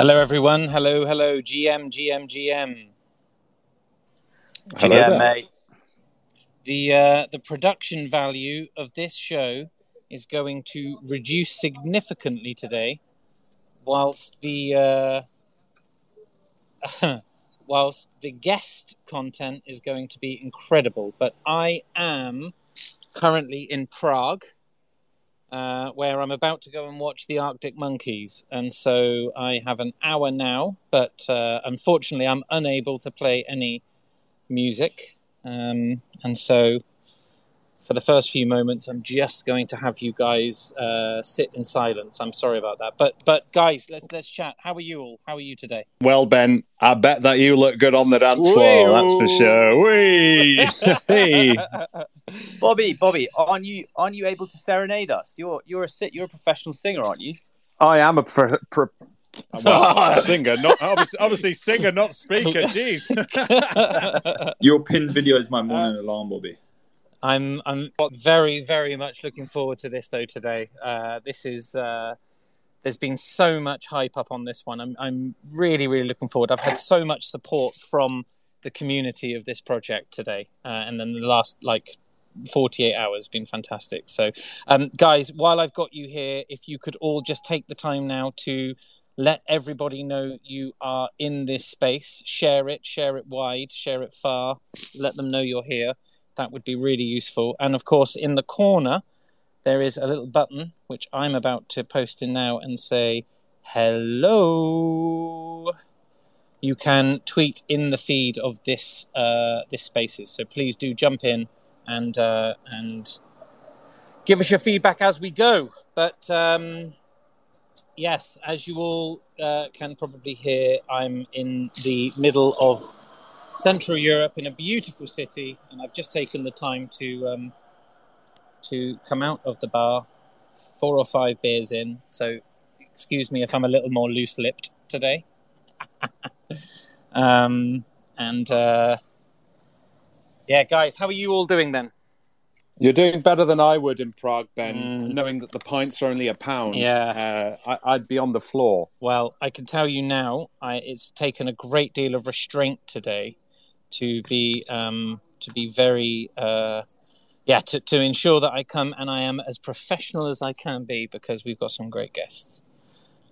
Hello, everyone. Hello, hello. GM, GM, GM. Hello yeah, there. mate. The uh, the production value of this show is going to reduce significantly today, whilst the uh, whilst the guest content is going to be incredible. But I am currently in Prague, uh, where I'm about to go and watch the Arctic Monkeys, and so I have an hour now. But uh, unfortunately, I'm unable to play any music, um, and so for the first few moments, I'm just going to have you guys uh, sit in silence. I'm sorry about that, but but guys, let's let's chat. How are you all? How are you today? Well, Ben, I bet that you look good on the dance floor. That's for sure. Whee! hey. Bobby, Bobby, aren't you aren't you able to serenade us? You're you're a sit you're a professional singer, aren't you? I am a pro, pro, well, singer, not obviously, obviously singer, not speaker. Jeez. Your pinned video is my morning alarm, Bobby. I'm I'm very very much looking forward to this though today. Uh, this is uh, there's been so much hype up on this one. I'm I'm really really looking forward. I've had so much support from the community of this project today, uh, and then the last like 48 hours been fantastic. So, um, guys, while I've got you here, if you could all just take the time now to let everybody know you are in this space, share it, share it wide, share it far, let them know you're here. That would be really useful. And of course, in the corner, there is a little button which I'm about to post in now and say, hello. You can tweet in the feed of this uh, this spaces. So please do jump in and uh, and give us your feedback as we go. But um, yes, as you all uh, can probably hear, I'm in the middle of Central Europe in a beautiful city, and I've just taken the time to um, to come out of the bar, four or five beers in. So, excuse me if I'm a little more loose-lipped today. um, and uh, yeah, guys, how are you all doing then? You're doing better than I would in Prague, Ben, Mm. knowing that the pints are only a pound. Yeah. Uh, I, I'd be on the floor. Well, I can tell you now, I, it's taken a great deal of restraint today to be um, to be very uh, yeah to, to ensure that I come and I am as professional as I can be because we've got some great guests.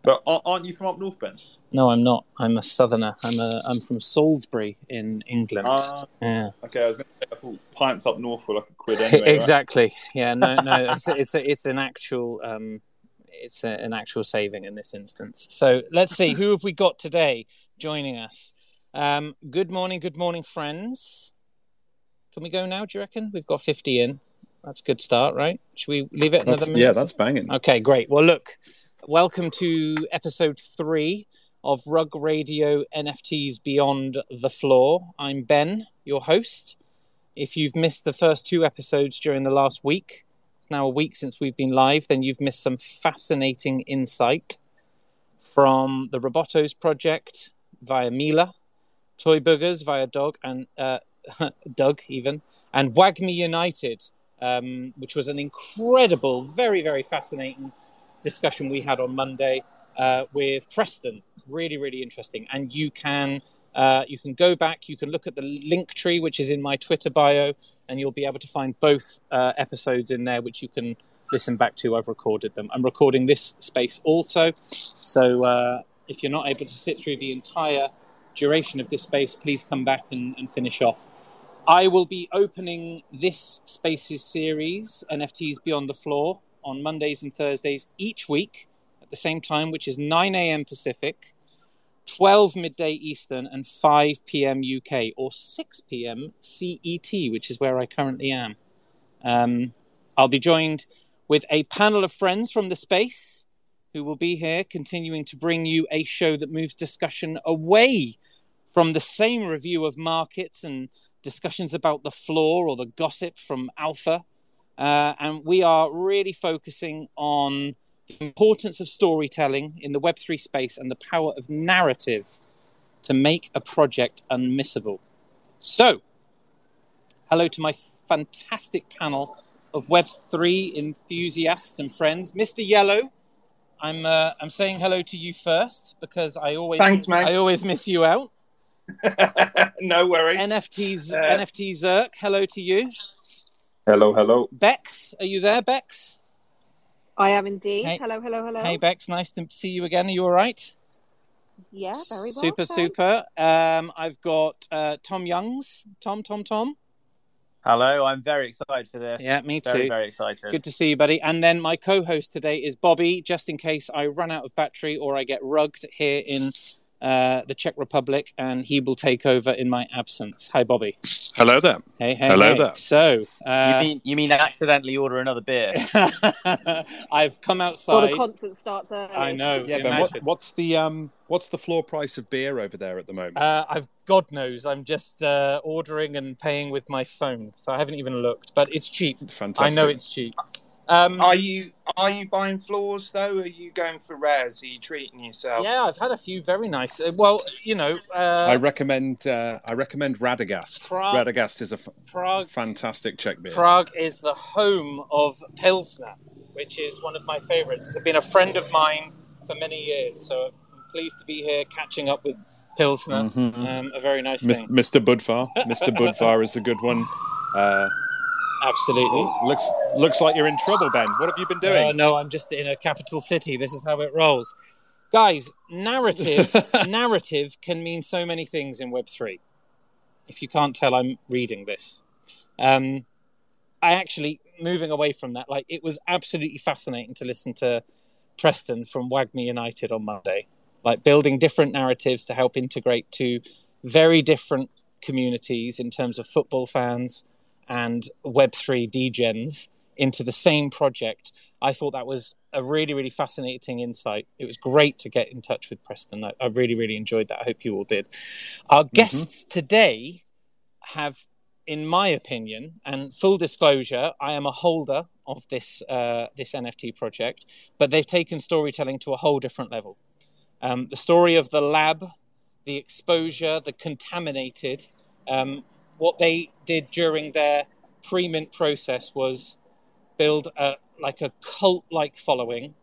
But aren't you from up north, Ben? No, I'm not. I'm a southerner. I'm a I'm from Salisbury in England. Ah, yeah. okay, I was going to say, I thought pints up north were like a quid anyway. right? exactly. Yeah. No. No. It's a, it's a, it's an actual um, it's a, an actual saving in this instance. So let's see who have we got today joining us. Um, good morning, good morning, friends. Can we go now? Do you reckon we've got fifty in? That's a good start, right? Should we leave it another That's, minute? yeah, that's banging. Okay, great. Well, look, welcome to episode three of Rug Radio NFTs Beyond the Floor. I'm Ben, your host. If you've missed the first two episodes during the last week, it's now a week since we've been live, then you've missed some fascinating insight from the Robotos project via Mila, Toy Boogers via Dog and uh, Doug even, and WAGMI United, um, which was an incredible, very very fascinating discussion we had on Monday uh, with Preston. Really really interesting, and you can. Uh, you can go back. You can look at the link tree, which is in my Twitter bio, and you'll be able to find both uh, episodes in there, which you can listen back to. I've recorded them. I'm recording this space also, so uh, if you're not able to sit through the entire duration of this space, please come back and, and finish off. I will be opening this Spaces series, NFTs Beyond the Floor, on Mondays and Thursdays each week at the same time, which is 9 a.m. Pacific, 12 midday Eastern, and 5 p.m. UK, or 6 p.m. CET, which is where I currently am. Um, I'll be joined with a panel of friends from the space who will be here continuing to bring you a show that moves discussion away from the same review of markets and discussions about the floor or the gossip from Alpha. Uh, and we are really focusing on the importance of storytelling in the Web3 space and the power of narrative to make a project unmissable. So, hello to my fantastic panel of Web3 enthusiasts and friends. Mr. Yellow, I'm uh, I'm saying hello to you first because I always Thanks, mate. I always miss you out. no worries. NFTs Uh, NFT Zerk, hello to you. Hello, hello. Bex, are you there, Bex? I am indeed. Hey. Hello, hello, hello. Hey, Bex, nice to see you again. Are you all right? Yeah, very well. super, thanks. super. Um, I've got uh, Tom Youngs. Tom, Tom, Tom. Hello, I'm very excited for this. Yeah, me Very, too. very excited. Good to see you, buddy. And then my co-host today is Bobby, just in case I run out of battery or I get rugged here in uh, the Czech Republic, and he will take over in my absence. Hi, Bobby. Hello there. Hey, hey, Hello hey. there. So, You uh, mean you mean accidentally order another beer? I've come Or outside. the concert starts early. I know. Yeah, Ben. imagine. What, what's the um? What's the floor price of beer over there at the moment? Uh, I've God knows. I'm just uh, ordering and paying with my phone, so I haven't even looked. But it's cheap. it's fantastic. I know it's cheap. Um, Are you are you buying floors though? Are you going for rares? Are you treating yourself? yeah, I've had a few very nice. Uh, well, you know, I uh, recommend. Uh, I recommend Radegast. Prague- Radegast is a f- Prague. fantastic Czech beer. Prague is the home of Pilsner, which is one of my favourites. It's been a friend of mine for many years, so I'm pleased to be here catching up with Pilsner. Mhm. Um, a very nice Mis- thing. Mr. Budvar. Mr. Budvar is a good one. Uh, Absolutely. looks looks like you're in trouble, Ben. What have you been doing? Oh, no, I'm just in a capital city. This is how it rolls. Guys, narrative narrative can mean so many things in Web3. If you can't tell, I'm reading this. Um, I actually, moving away from that, like it was absolutely fascinating to listen to Preston from WAGMI United on Monday, like building different narratives to help integrate two very different communities in terms of football fans and Web3 degens into the same project. I thought that was a really, really fascinating insight. It was great to get in touch with Preston. I, I really, really enjoyed that. I hope you all did. Our guests today have, in my opinion, and full disclosure, I am a holder of this uh, this NFT project, but they've taken storytelling to a whole different level. Um, the story of the lab, the exposure, the contaminated, um, what they did during their pre-mint process was build a like a cult-like following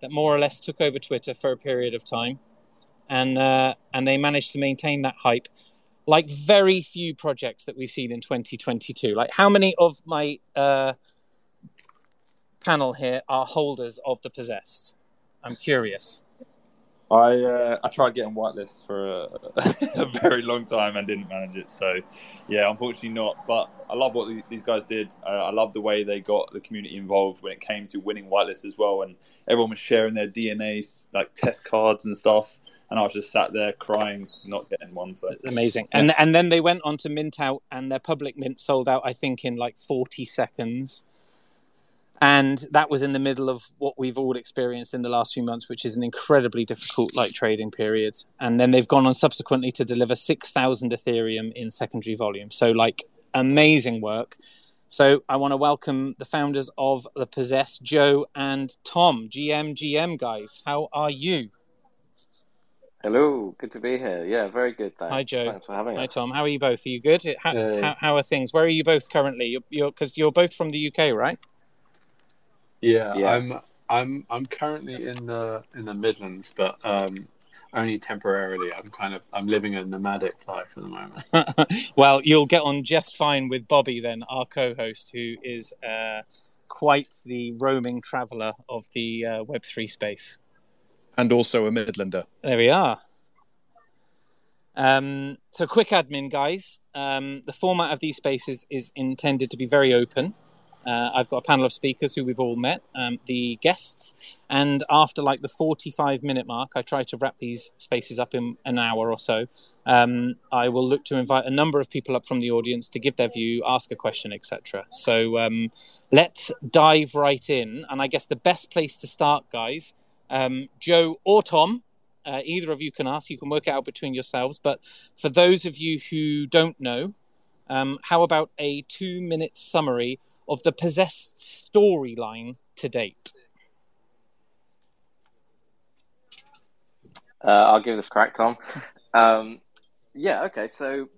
that more or less took over Twitter for a period of time, and uh, and they managed to maintain that hype, like very few projects that we've seen in 2022. Like how many of my uh, panel here are holders of the possessed? I'm curious. I uh, I tried getting whitelists for a, a very long time and didn't manage it. So, yeah, unfortunately not. But I love what the- these guys did. Uh, I love the way they got the community involved when it came to winning whitelists as well. And everyone was sharing their DNA like test cards and stuff. And I was just sat there crying, not getting one. So Amazing. And and then they went on to mint out, and their public mint sold out, I think, in like 40 seconds. And that was in the middle of what we've all experienced in the last few months, which is an incredibly difficult like trading period. And then they've gone on subsequently to deliver 6,000 Ethereum in secondary volume. So like amazing work. So I want to welcome the founders of the Possess, Joe and Tom, GM GM guys. How are you? Hello, good to be here. Yeah, very good. Thanks. Hi, Joe. Thanks for having Hi us. Tom, how are you both? Are you good? How, Hey. how, how are things? Where are you both currently? You're you're because you're both from the UK, right? Yeah, Yeah. I'm I'm I'm currently in the in the Midlands, but um, only temporarily. I'm kind of I'm living a nomadic life at the moment. well, you'll get on just fine with Bobby then, our co-host, who is uh, quite the roaming traveller of the uh, Web three space. and also a Midlander. There we are. Um, so, quick admin, guys. Um, the format of these spaces is intended to be very open. Uh, I've got a panel of speakers who we've all met, um, the guests, and after like the 45 minute mark, I try to wrap these spaces up in an hour or so. Um, I will look to invite a number of people up from the audience to give their view, ask a question, etc. So um, let's dive right in. And I guess the best place to start, guys, um, Joe or Tom, uh, either of you can ask. You can work it out between yourselves. But for those of you who don't know, um, how about a two minute summary of the possessed storyline to date? Uh, I'll give this crack, Tom. Um, yeah, okay. So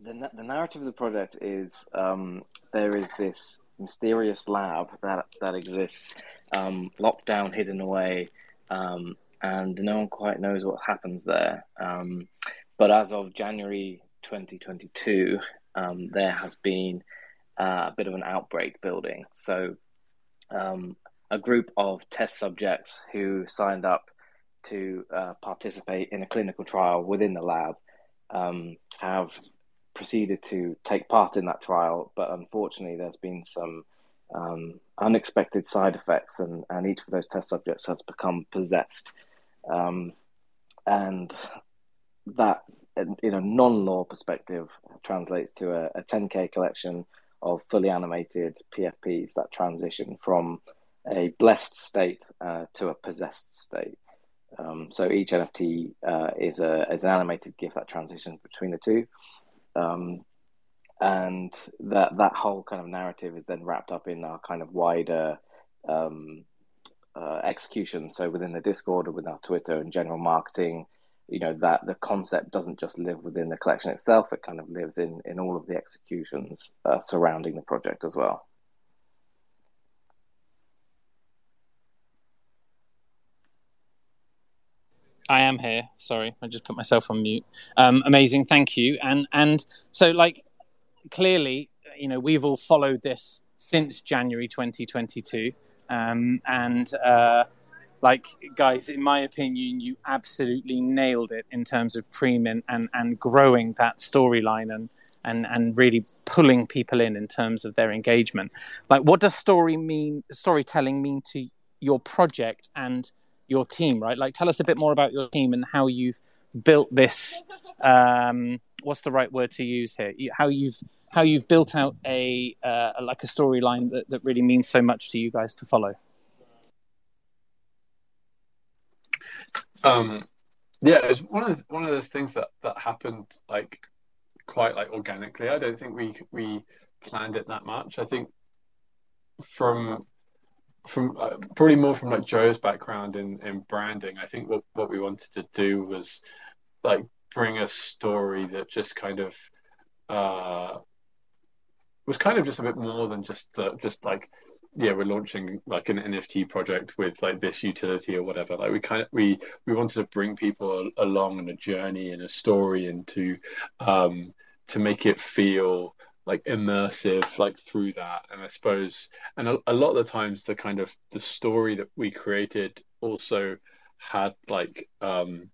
the the narrative of the project is um, there is this mysterious lab that that exists, um, locked down, hidden away, um, and no one quite knows what happens there. Um, but as of January 2022, um, there has been uh, a bit of an outbreak building. So, um, a group of test subjects who signed up to uh, participate in a clinical trial within the lab um, have proceeded to take part in that trial, but unfortunately, there's been some um, unexpected side effects, and, and each of those test subjects has become possessed. Um, and that, in a non lore perspective, translates to a, a 10K collection of fully animated PFPs that transition from a blessed state uh, to a possessed state. Um, so each NFT uh, is a is an animated GIF that transitions between the two, um, and that that whole kind of narrative is then wrapped up in our kind of wider um, uh, execution. So within the Discord or within our Twitter and general marketing, you know that the concept doesn't just live within the collection itself; it kind of lives in in all of the executions uh, surrounding the project as well. I am here. Sorry, I just put myself on mute. Um, amazing, thank you. And and so like clearly, you know, we've all followed this since January 2022, um, and uh, like guys, in my opinion, you absolutely nailed it in terms of pre-mint and and growing that storyline and. And, and really pulling people in in terms of their engagement. Like, what does story mean? Storytelling mean to your project and your team, right? Like, tell us a bit more about your team and how you've built this. Um, what's the right word to use here? How you've how you've built out a uh, like a storyline that, that really means so much to you guys to follow. Um, yeah, it's one of one of those things that that happened like quite like organically. I don't think we we planned it that much. I think from from uh, probably more from like Joe's background in in branding. I think what what we wanted to do was like bring a story that just kind of uh was kind of just a bit more than just the just like yeah we're launching like an nft project with like this utility or whatever. Like we kind of we we wanted to bring people along on a journey and a story and to um to make it feel like immersive like through that. And i suppose and a, a lot of the times the kind of the story that we created also had like um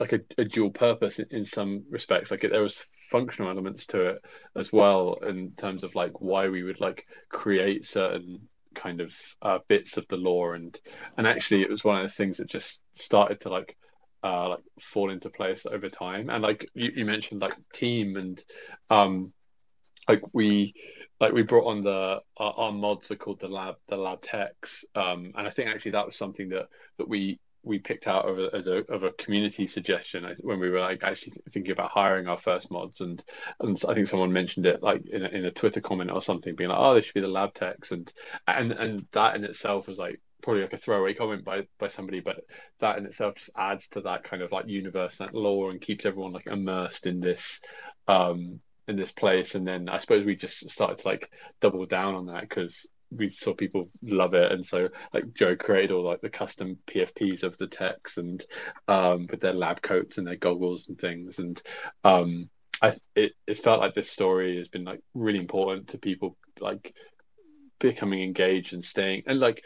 like a, a dual purpose in, in some respects. Like there was functional elements to it as well in terms of like why we would like create certain kind of uh, bits of the lore and and actually it was one of those things that just started to like uh like fall into place over time. And like you, you mentioned like team and um like we like we brought on the our, our, mods are called the lab the lab techs um and i think actually that was something that that we we picked out of a, as a of a community suggestion when we were like actually thinking about hiring our first mods and and I think someone mentioned it like in a, in a Twitter comment or something being like oh this should be the lab techs and and and that in itself was like probably like a throwaway comment by by somebody but that in itself just adds to that kind of like universe that lore and keeps everyone like immersed in this um in this place. And then i suppose we just started to like double down on that because we saw people love it. And so like joe created all like the custom pfps of the techs and um with their lab coats and their goggles and things. And um i it, it felt like this story has been like really important to people like becoming engaged and staying and like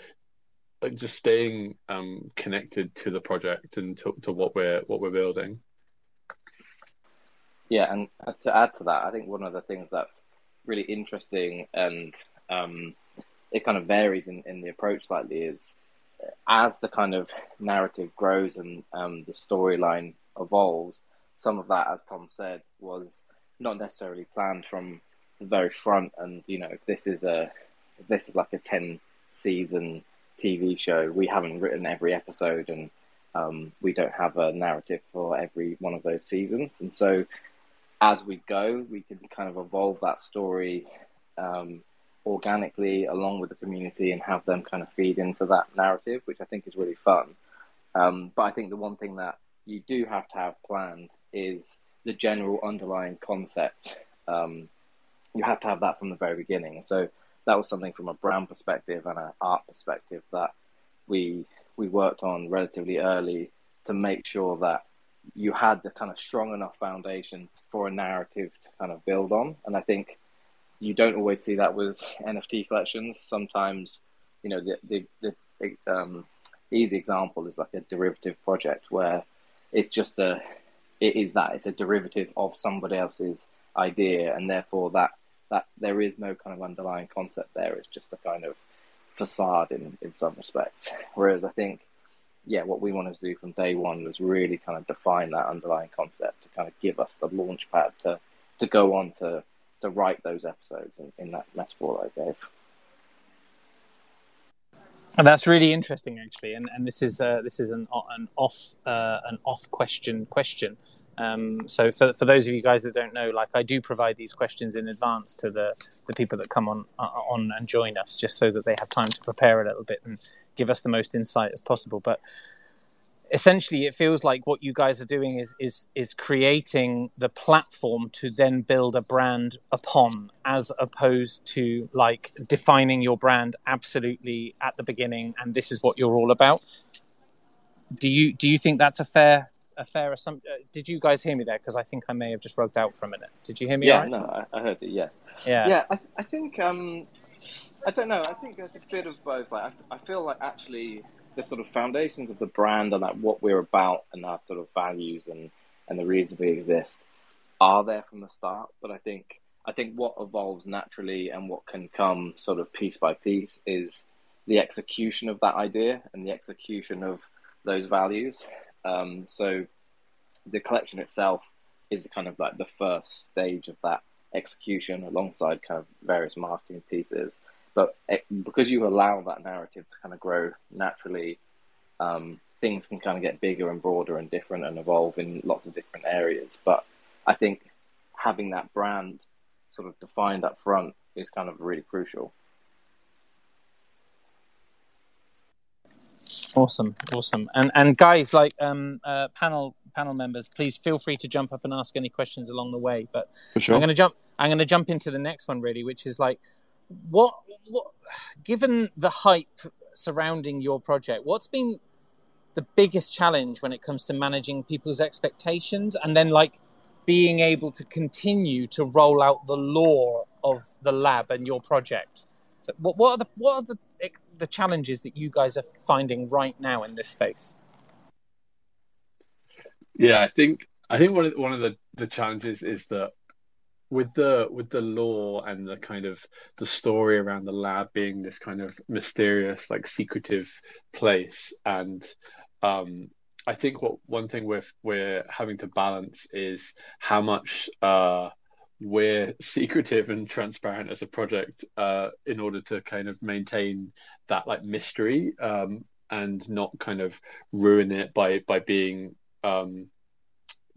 like just staying um connected to the project and to, to what we're what we're building. Yeah, and to add to that, I think one of the things that's really interesting and um, it kind of varies in, in the approach slightly is as the kind of narrative grows and um, the storyline evolves, some of that, as Tom said, was not necessarily planned from the very front. And you know, if this is a if this is like a ten season TV show, we haven't written every episode and um, we don't have a narrative for every one of those seasons. And so as we go, we can kind of evolve that story um, organically along with the community and have them kind of feed into that narrative, which I think is really fun. Um, but I think the one thing that you do have to have planned is the general underlying concept um, you have to have that from the very beginning. So that was something from a brand perspective and an art perspective that we we worked on relatively early to make sure that you had the kind of strong enough foundations for a narrative to kind of build on. And I think you don't always see that with NFT collections. Sometimes, you know, the the, the um, easy example is like a derivative project where it's just a it is that it's a derivative of somebody else's idea, and therefore that that there is no kind of underlying concept there. It's just a kind of facade in in some respects. Whereas I think yeah, what we wanted to do from day one was really kind of define that underlying concept to kind of give us the launch pad to to go on to to write those episodes in, in that metaphor I gave. And that's really interesting, actually. And and this is uh, this is an an off uh, an off question question. Um, so for for those of you guys that don't know, like I do provide these questions in advance to the the people that come on uh, on and join us, just so that they have time to prepare a little bit and give us the most insight as possible. But essentially, it feels like what you guys are doing is is is creating the platform to then build a brand upon, as opposed to like defining your brand absolutely at the beginning and this is what you're all about. Do you do you think that's a fair a fair assumption? Uh, did you guys hear me there? Because I think I may have just rugged out for a minute. Did you hear me? Yeah, right? no, I, I heard it. Yeah, yeah, yeah. I, I think um, I don't know. I think there's a bit of both. Like, I, I feel like actually the sort of foundations of the brand and like what we're about and our sort of values and and the reason we exist are there from the start. But I think I think what evolves naturally and what can come sort of piece by piece is the execution of that idea and the execution of those values. Um, so the collection itself is kind of like the first stage of that execution alongside kind of various marketing pieces. But it, because you allow that narrative to kind of grow naturally, um, things can kind of get bigger and broader and different and evolve in lots of different areas. But I think having that brand sort of defined up front is kind of really crucial. Awesome, awesome, and and guys, like um, uh, panel panel members, please feel free to jump up and ask any questions along the way. But sure. I'm going to jump. I'm going to jump into the next one really, which is like, what what, given the hype surrounding your project, what's been the biggest challenge when it comes to managing people's expectations, and then like being able to continue to roll out the lore of the lab and your project? So what, what are the what are the the challenges that you guys are finding right now in this space? Yeah, I think I think one of one of the, the challenges is that with the with the lore and the kind of the story around the lab being this kind of mysterious, like secretive place, and um, I think what one thing we're we're having to balance is how much uh, we're secretive and transparent as a project uh, in order to kind of maintain that like mystery um, and not kind of ruin it by by being um,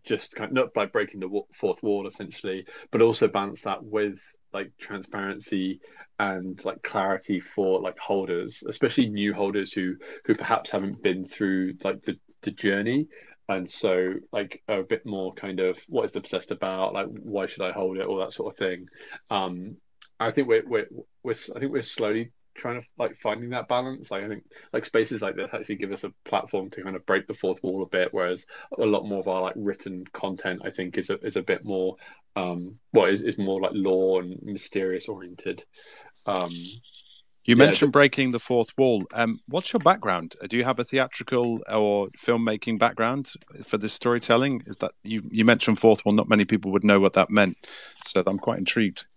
just kind of, not by breaking the fourth wall essentially, but also balance that with like transparency and like clarity for like holders, especially new holders who who perhaps haven't been through like the the journey. And so like a bit more kind of what is the Possessed about? Like why should i hold it? All that sort of thing. Um i think we're we're, we're i think we're slowly trying to like finding that balance like i think like spaces like this actually give us a platform to kind of break the fourth wall a bit whereas a lot more of our like written content i think is a, is a bit more um well is, is more like lore and mysterious oriented um you yeah, mentioned but... breaking the fourth wall. Um, what's your background? Do you have a theatrical or filmmaking background for this storytelling? Is that you? You mentioned fourth wall. Not many people would know what that meant, so I'm quite intrigued.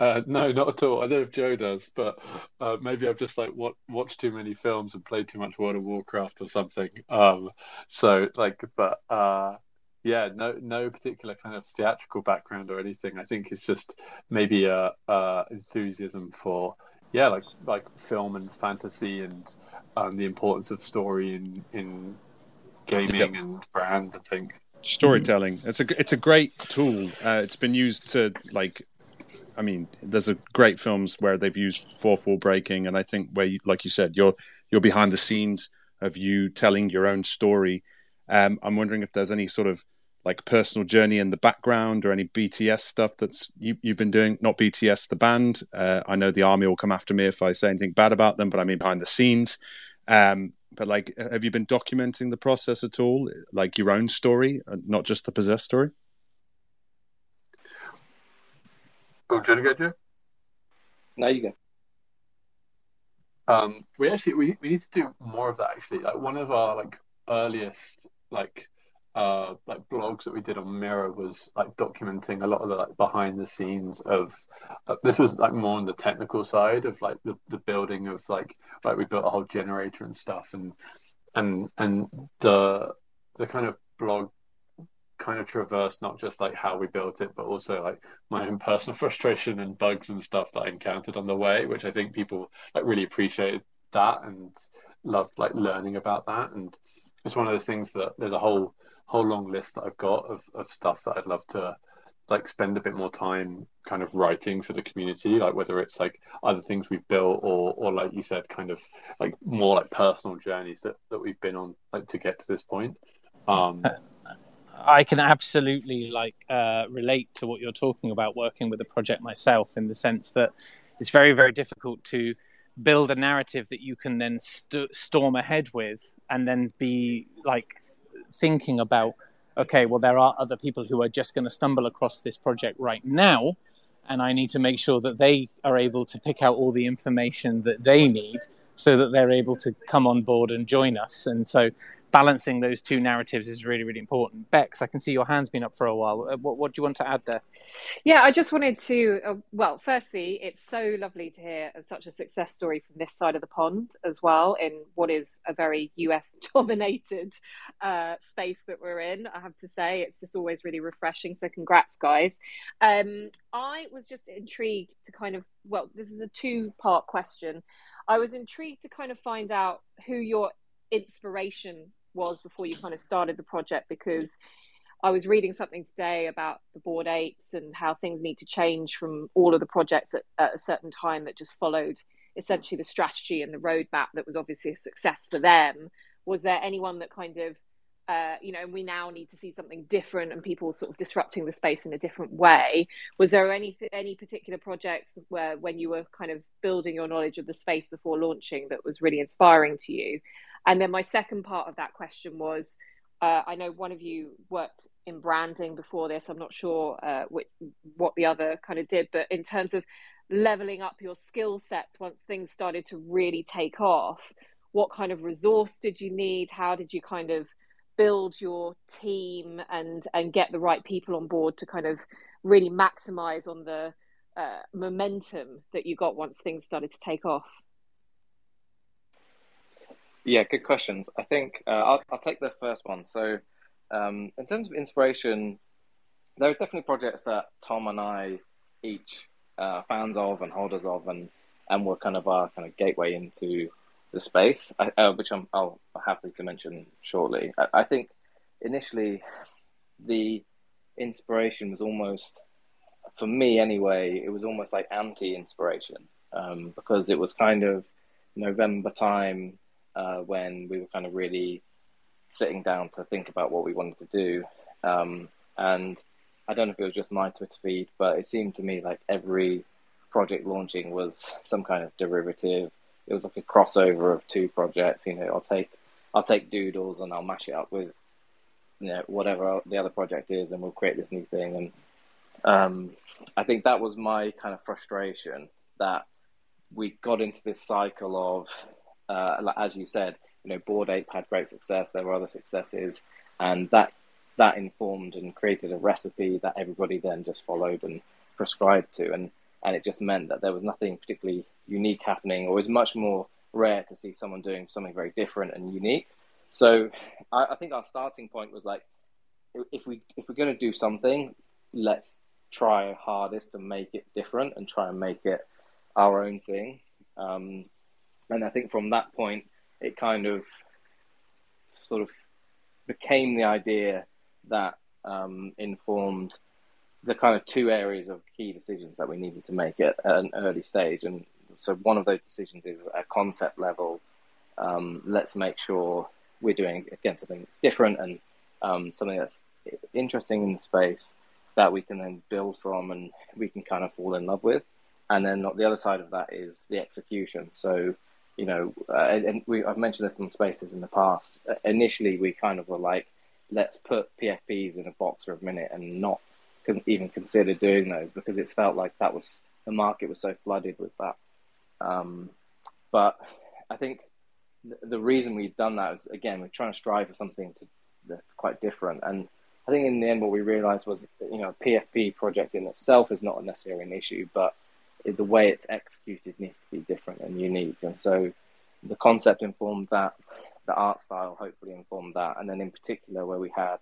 Uh, no, not at all. I don't know if Joe does, but uh, maybe I've just like what, watched too many films and played too much World of Warcraft or something. Um, so like, but uh, yeah, no, no particular kind of theatrical background or anything. I think it's just maybe a, a enthusiasm for yeah, like like film and fantasy and um, the importance of story in in gaming yep. and brand. I think storytelling. It's a it's a great tool. Uh, it's been used to like. I mean, there's a great films where they've used fourth wall breaking, and I think where, you, like you said, you're you're behind the scenes of you telling your own story. Um, I'm wondering if there's any sort of like personal journey in the background or any BTS stuff that's you, you've been doing? Not BTS, the band. Uh, I know the army will come after me if I say anything bad about them, but I mean behind the scenes. Um, but like, have you been documenting the process at all, like your own story, uh, not just the possessed story? Oh, want to go? No, you go. Um, we actually we, we need to do more of that actually. Like one of our like earliest like uh like blogs that we did on Mirror was like documenting a lot of the like behind the scenes of uh, this was like more on the technical side of like the, the building of like like we built a whole generator and stuff and and and the the kind of blog kind of traversed not just like how we built it, but also like my own personal frustration and bugs and stuff that I encountered on the way, which I think people like really appreciated that and loved like learning about that. And it's one of those things that there's a whole whole long list that I've got of, of stuff that I'd love to like spend a bit more time kind of writing for the community, like whether it's like other things we've built or or like you said, kind of like more like personal journeys that, that we've been on like to get to this point. Um I can absolutely like uh, relate to what you're talking about working with a project myself in the sense that it's very very difficult to build a narrative that you can then st- storm ahead with and then be like thinking about okay well there are other people who are just going to stumble across this project right now and I need to make sure that they are able to pick out all the information that they need so that they're able to come on board and join us. And so balancing those two narratives is really, really important. Bex, I can see your hand's been up for a while. Uh, what, what do you want to add there? Yeah, I just wanted to. Uh, well, firstly, it's so lovely to hear of such a success story from this side of the pond as well, in what is a very US dominated uh, space that we're in. I have to say, it's just always really refreshing. So, congrats, guys. Um, I was just intrigued to kind of, well, this is a two part question. I was intrigued to kind of find out who your inspiration was before you kind of started the project because I was reading something today about the Bored Apes and how things need to change from all of the projects at, at, a certain time that just followed essentially the strategy and the roadmap that was obviously a success for them. Was there anyone that kind of, uh, you know, we now need to see something different and people sort of disrupting the space in a different way? Was there any any particular projects where when you were kind of building your knowledge of the space before launching that was really inspiring to you? And then my second part of that question was uh, I know one of you worked in branding before this. I'm not sure uh, what, what the other kind of did, but in terms of leveling up your skill sets once things started to really take off, what kind of resource did you need? How did you kind of build your team and and get the right people on board to kind of really maximize on the uh, momentum that you got once things started to take off? Yeah, good questions. I think uh, I'll, I'll take the first one. So, um, in terms of inspiration, there are definitely projects that Tom and I each uh, fans of and holders of, and and were kind of our kind of gateway into the space, uh, which I'm I'll happily to mention shortly. I, I think initially the inspiration was almost for me anyway. It was almost like anti-inspiration um, because it was kind of November time uh, when we were kind of really sitting down to think about what we wanted to do. Um, and I don't know if it was just my Twitter feed, but it seemed to me like every project launching was some kind of derivative. It was like a crossover of two projects. You know, I'll take I'll take Doodles and I'll mash it up with you know whatever the other project is, and we'll create this new thing. And um, I think that was my kind of frustration that we got into this cycle of uh, as you said, you know, Bored Ape had great success. There were other successes, and that that informed and created a recipe that everybody then just followed and prescribed to, and and it just meant that there was nothing particularly unique happening, or it was much more rare to see someone doing something very different and unique. So I, I think our starting point was like, if we if we're going to do something, let's try hardest to make it different and try and make it our own thing. Um, and I think from that point, it kind of sort of became the idea that um, informed the kind of two areas of key decisions that we needed to make at, at an early stage. And so one of those decisions is a concept level. Um, let's make sure we're doing again something different and um, something that's interesting in the space that we can then build from and we can kind of fall in love with. And then the other side of that is the execution. So, you know, uh, and we I've mentioned this in spaces in the past. Uh, initially, we kind of were like, let's put PFPs in a box for a minute and not even consider doing those because it felt like that was the market was so flooded with that. Um, but I think the reason we've done that is again we're trying to strive for something to, quite different. And I think in the end, what we realized was you know PFP project in itself is not necessarily an issue, but the way it's executed needs to be different and unique. And so the concept informed that, the art style hopefully informed that, and then in particular where we had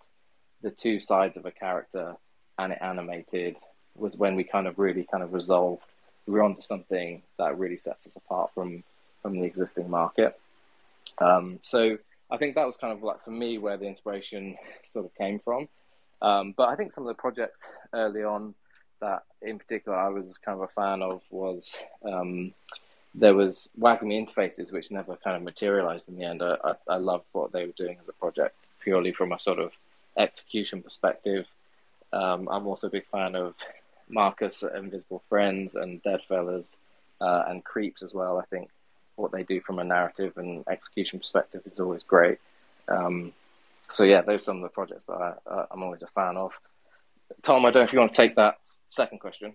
the two sides of a character and it animated was when we kind of really kind of resolved we were onto something that really sets us apart from from the existing market. Um, so I think that was kind of like for me where the inspiration sort of came from. Um, but I think some of the projects early on that in particular I was kind of a fan of was um, there was Wagami Interfaces, which never kind of materialized in the end. I, I, I loved what they were doing as a project purely from a sort of execution perspective. Um, I'm also a big fan of Marcus at Invisible Friends and Deadfellas uh, and Creeps as well. I think what they do from a narrative and execution perspective is always great. Um, so yeah, those are some of the projects that I, uh, I'm always a fan of. Tom, I don't know if you want to take that second question.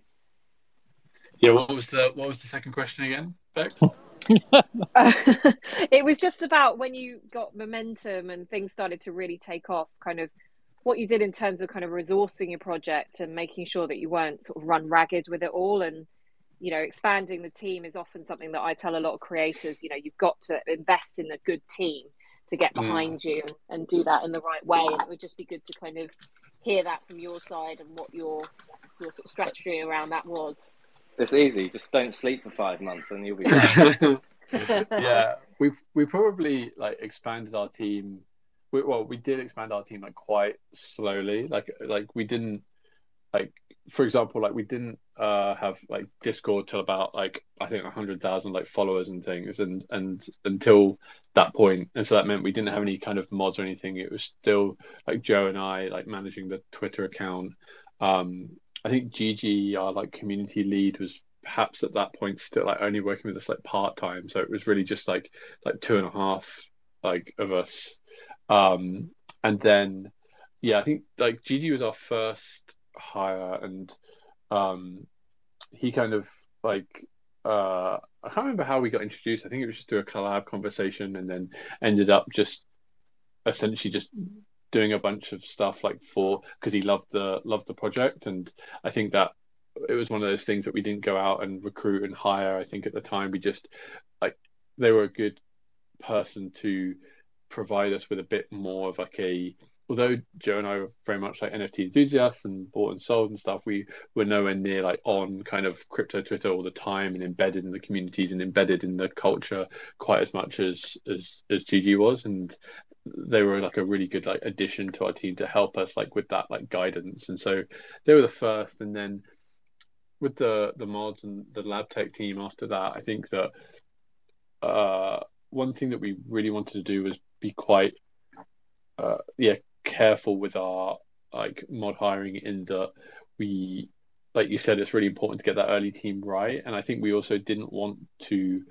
Yeah, what was the what was the second question again, Beck? it was just about when you got momentum and things started to really take off, kind of what you did in terms of kind of resourcing your project and making sure that you weren't sort of run ragged with it all and you know expanding the team is often something that i tell a lot of creators you know you've got to invest in a good team to get mm. behind mm. you and do that in the right way and it would just be good to kind of hear that from your side and what your your sort of strategy around that was it's easy just don't sleep for five months and you'll be yeah we've we probably like expanded our team we, well, we did expand our team like quite slowly. Like like we didn't like for example like we didn't uh have like discord till about like i think 100000 like followers and things and and until that point. And so that meant we didn't have any kind of mods or anything. It was still like joe and i like managing the twitter account. Um i think gg our like community lead was perhaps at that point still like only working with us like part-time. So it was really just like like two and a half like of us um, and then, yeah, I think like Gigi was our first hire, and um, he kind of like uh, I can't remember how we got introduced. I think it was just through a collab conversation, and then ended up just essentially just doing a bunch of stuff like for because he loved the loved the project, and I think that it was one of those things that we didn't go out and recruit and hire. I think at the time we just like they were a good person to provide us with a bit more of like a although Joe and I were very much like NFT enthusiasts and bought and sold and stuff, we were nowhere near like on kind of crypto Twitter all the time and embedded in the communities and embedded in the culture quite as much as as as GG was. And they were like a really good like addition to our team to help us like with that like guidance. And so they were the first and then with the the mods and the lab tech team after that, I think that uh one thing that we really wanted to do was be quite uh, yeah careful with our like mod hiring in that we like you said it's really important to get that early team right. And i think we also didn't want to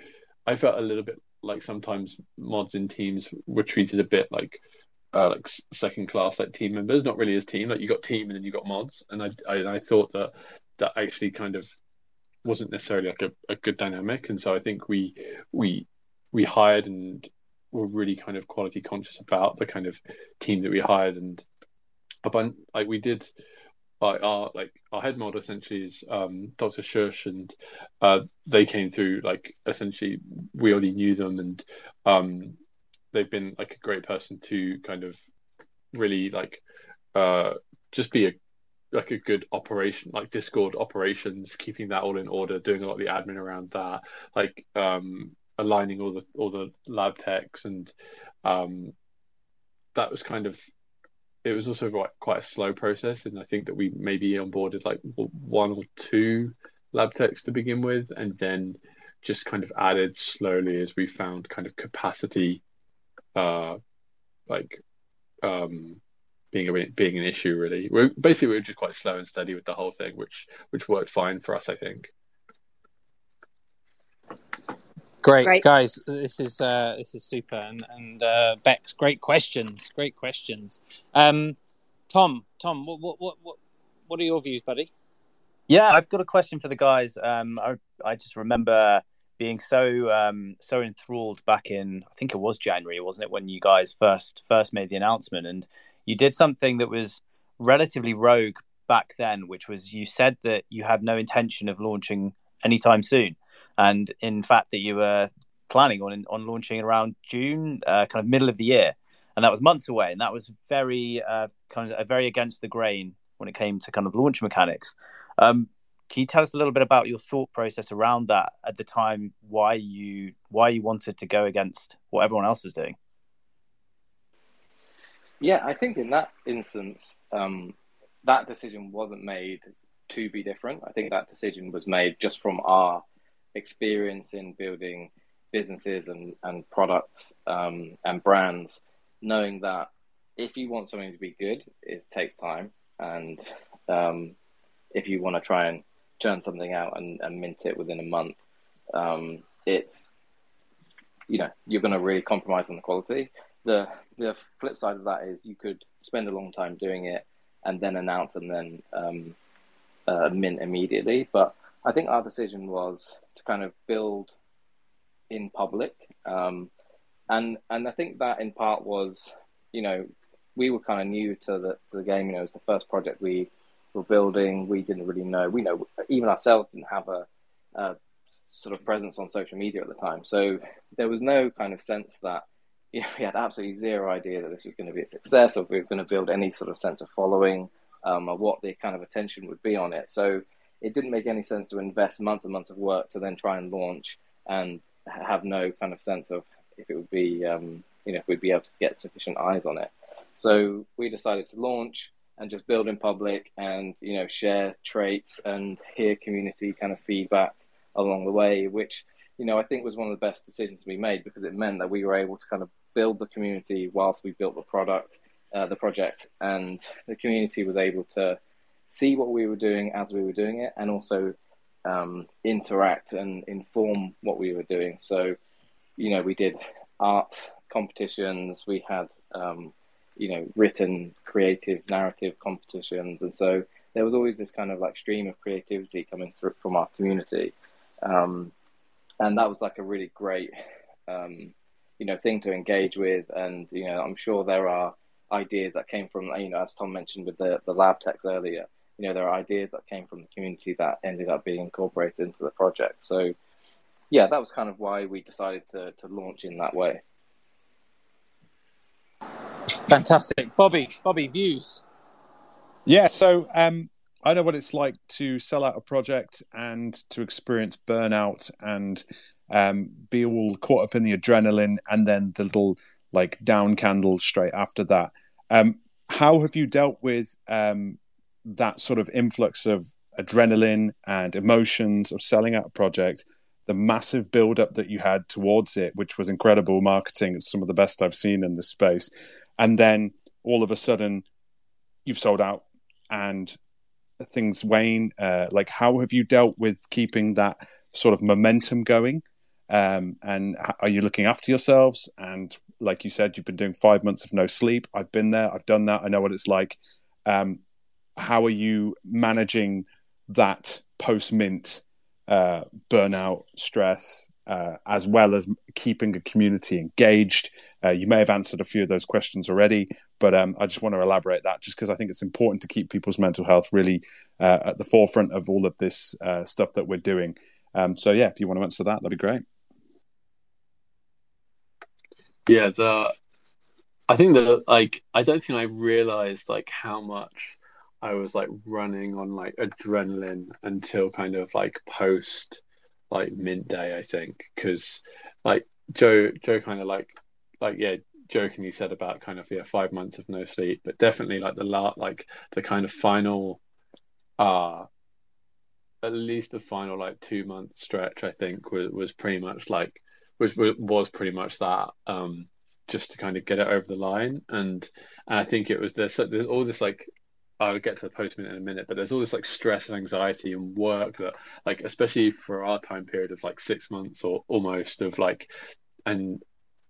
i felt a little bit like sometimes mods in teams were treated a bit like uh, like second class like team members not really as team like you got team and then you got mods. And i i, I thought that that actually kind of wasn't necessarily like a, a good dynamic. And so i think we we we hired and were really kind of quality conscious about the kind of team that we hired and a bunch like we did like our like our head mod essentially is um, Dr. Shush and uh, they came through like essentially we already knew them and um, they've been like a great person to kind of really like uh, just be a like a good operation like discord operations keeping that all in order doing a lot of the admin around that like um aligning all the all the lab techs and um, that was kind of it was also quite, quite a slow process and i think that we maybe onboarded like one or two lab techs to begin with and then just kind of added slowly as we found kind of capacity uh like um being a, being an issue. Really, we're basically we were just quite slow and steady with the whole thing, which which worked fine for us, I think. Great, Great. guys. This is uh, this is super, and and uh, Bex, great questions, great questions. Um, Tom, Tom, what what what what what are your views, buddy? Yeah, I've got a question for the guys. Um, I, I just remember being so um, so enthralled back in I think it was January, wasn't it, when you guys first first made the announcement, and you did something that was relatively rogue back then, which was you said that you had no intention of launching anytime soon, and in fact that you were planning on on launching around June, uh, kind of middle of the year, and that was months away, and that was very uh, kind of uh, very against the grain when it came to kind of launch mechanics. Um, can you tell us a little bit about your thought process around that at the time? Why you why you wanted to go against what everyone else was doing? Yeah, I think in that instance, um, that decision wasn't made to be different. I think that decision was made just from our experience in building businesses and, and products um, and brands, knowing that if you want something to be good, it takes time. And um, if you want to try and churn something out and, and mint it within a month, um, it's you know you're going to really compromise on the quality. The the flip side of that is you could spend a long time doing it and then announce and then um, uh, mint immediately. But I think our decision was to kind of build in public, um, and and I think that in part was you know we were kind of new to the to the game. You know, it was the first project we were building. We didn't really know. We know even ourselves didn't have a, a sort of presence on social media at the time. So there was no kind of sense that you know, we had absolutely zero idea that this was going to be a success or we were going to build any sort of sense of following um, or what the kind of attention would be on it. So it didn't make any sense to invest months and months of work to then try and launch and have no kind of sense of if it would be, um, you know, if we'd be able to get sufficient eyes on it. So we decided to launch and just build in public and, you know, share traits and hear community kind of feedback along the way, which, you know, I think was one of the best decisions we made because it meant that we were able to kind of build the community whilst we built the product, uh, the project, and the community was able to see what we were doing as we were doing it, and also um, interact and inform what we were doing. So, you know, we did art competitions, we had, um, you know, written creative narrative competitions, and so there was always this kind of like stream of creativity coming through from our community, um, and that was like a really great um, you know thing to engage with and you know i'm sure there are ideas that came from you know as tom mentioned with the the lab techs earlier you know there are ideas that came from the community that ended up being incorporated into the project so yeah that was kind of why we decided to to launch in that way Fantastic, Bobby. Bobby, views. Yeah, so um, I know what it's like to sell out a project and to experience burnout and um, be all caught up in the adrenaline and then the little like down candle straight after that. Um, how have you dealt with um, that sort of influx of adrenaline and emotions of selling out a project? The massive build up that you had towards it, which was incredible marketing. It's some of the best I've seen in this space. And then all of a sudden, you've sold out and things wane. Uh, like, how have you dealt with keeping that sort of momentum going? Um, and are you looking after yourselves? And like you said, you've been doing five months of no sleep. I've been there. I've done that. I know what it's like. Um, how are you managing that post mint uh, burnout, stress, uh, as well as keeping a community engaged? Uh, you may have answered a few of those questions already, but um, I just want to elaborate that just because I think it's important to keep people's mental health really uh, at the forefront of all of this uh, stuff that we're doing. Um, so, yeah, if you want to answer that, that'd be great. Yeah, the I think that like I don't think I realized like how much I was like running on like adrenaline until kind of like post like midday I think because like Joe Joe kind of like like yeah jokingly said about kind of yeah five months of no sleep but definitely like the la like the kind of final uh at least the final like two month stretch I think was was pretty much like was was pretty much that um just to kind of get it over the line. And, and I think it was there's, there's all this like I'll get to the post in a minute, but there's all this like stress and anxiety and work that like especially for our time period of like six months or almost of like and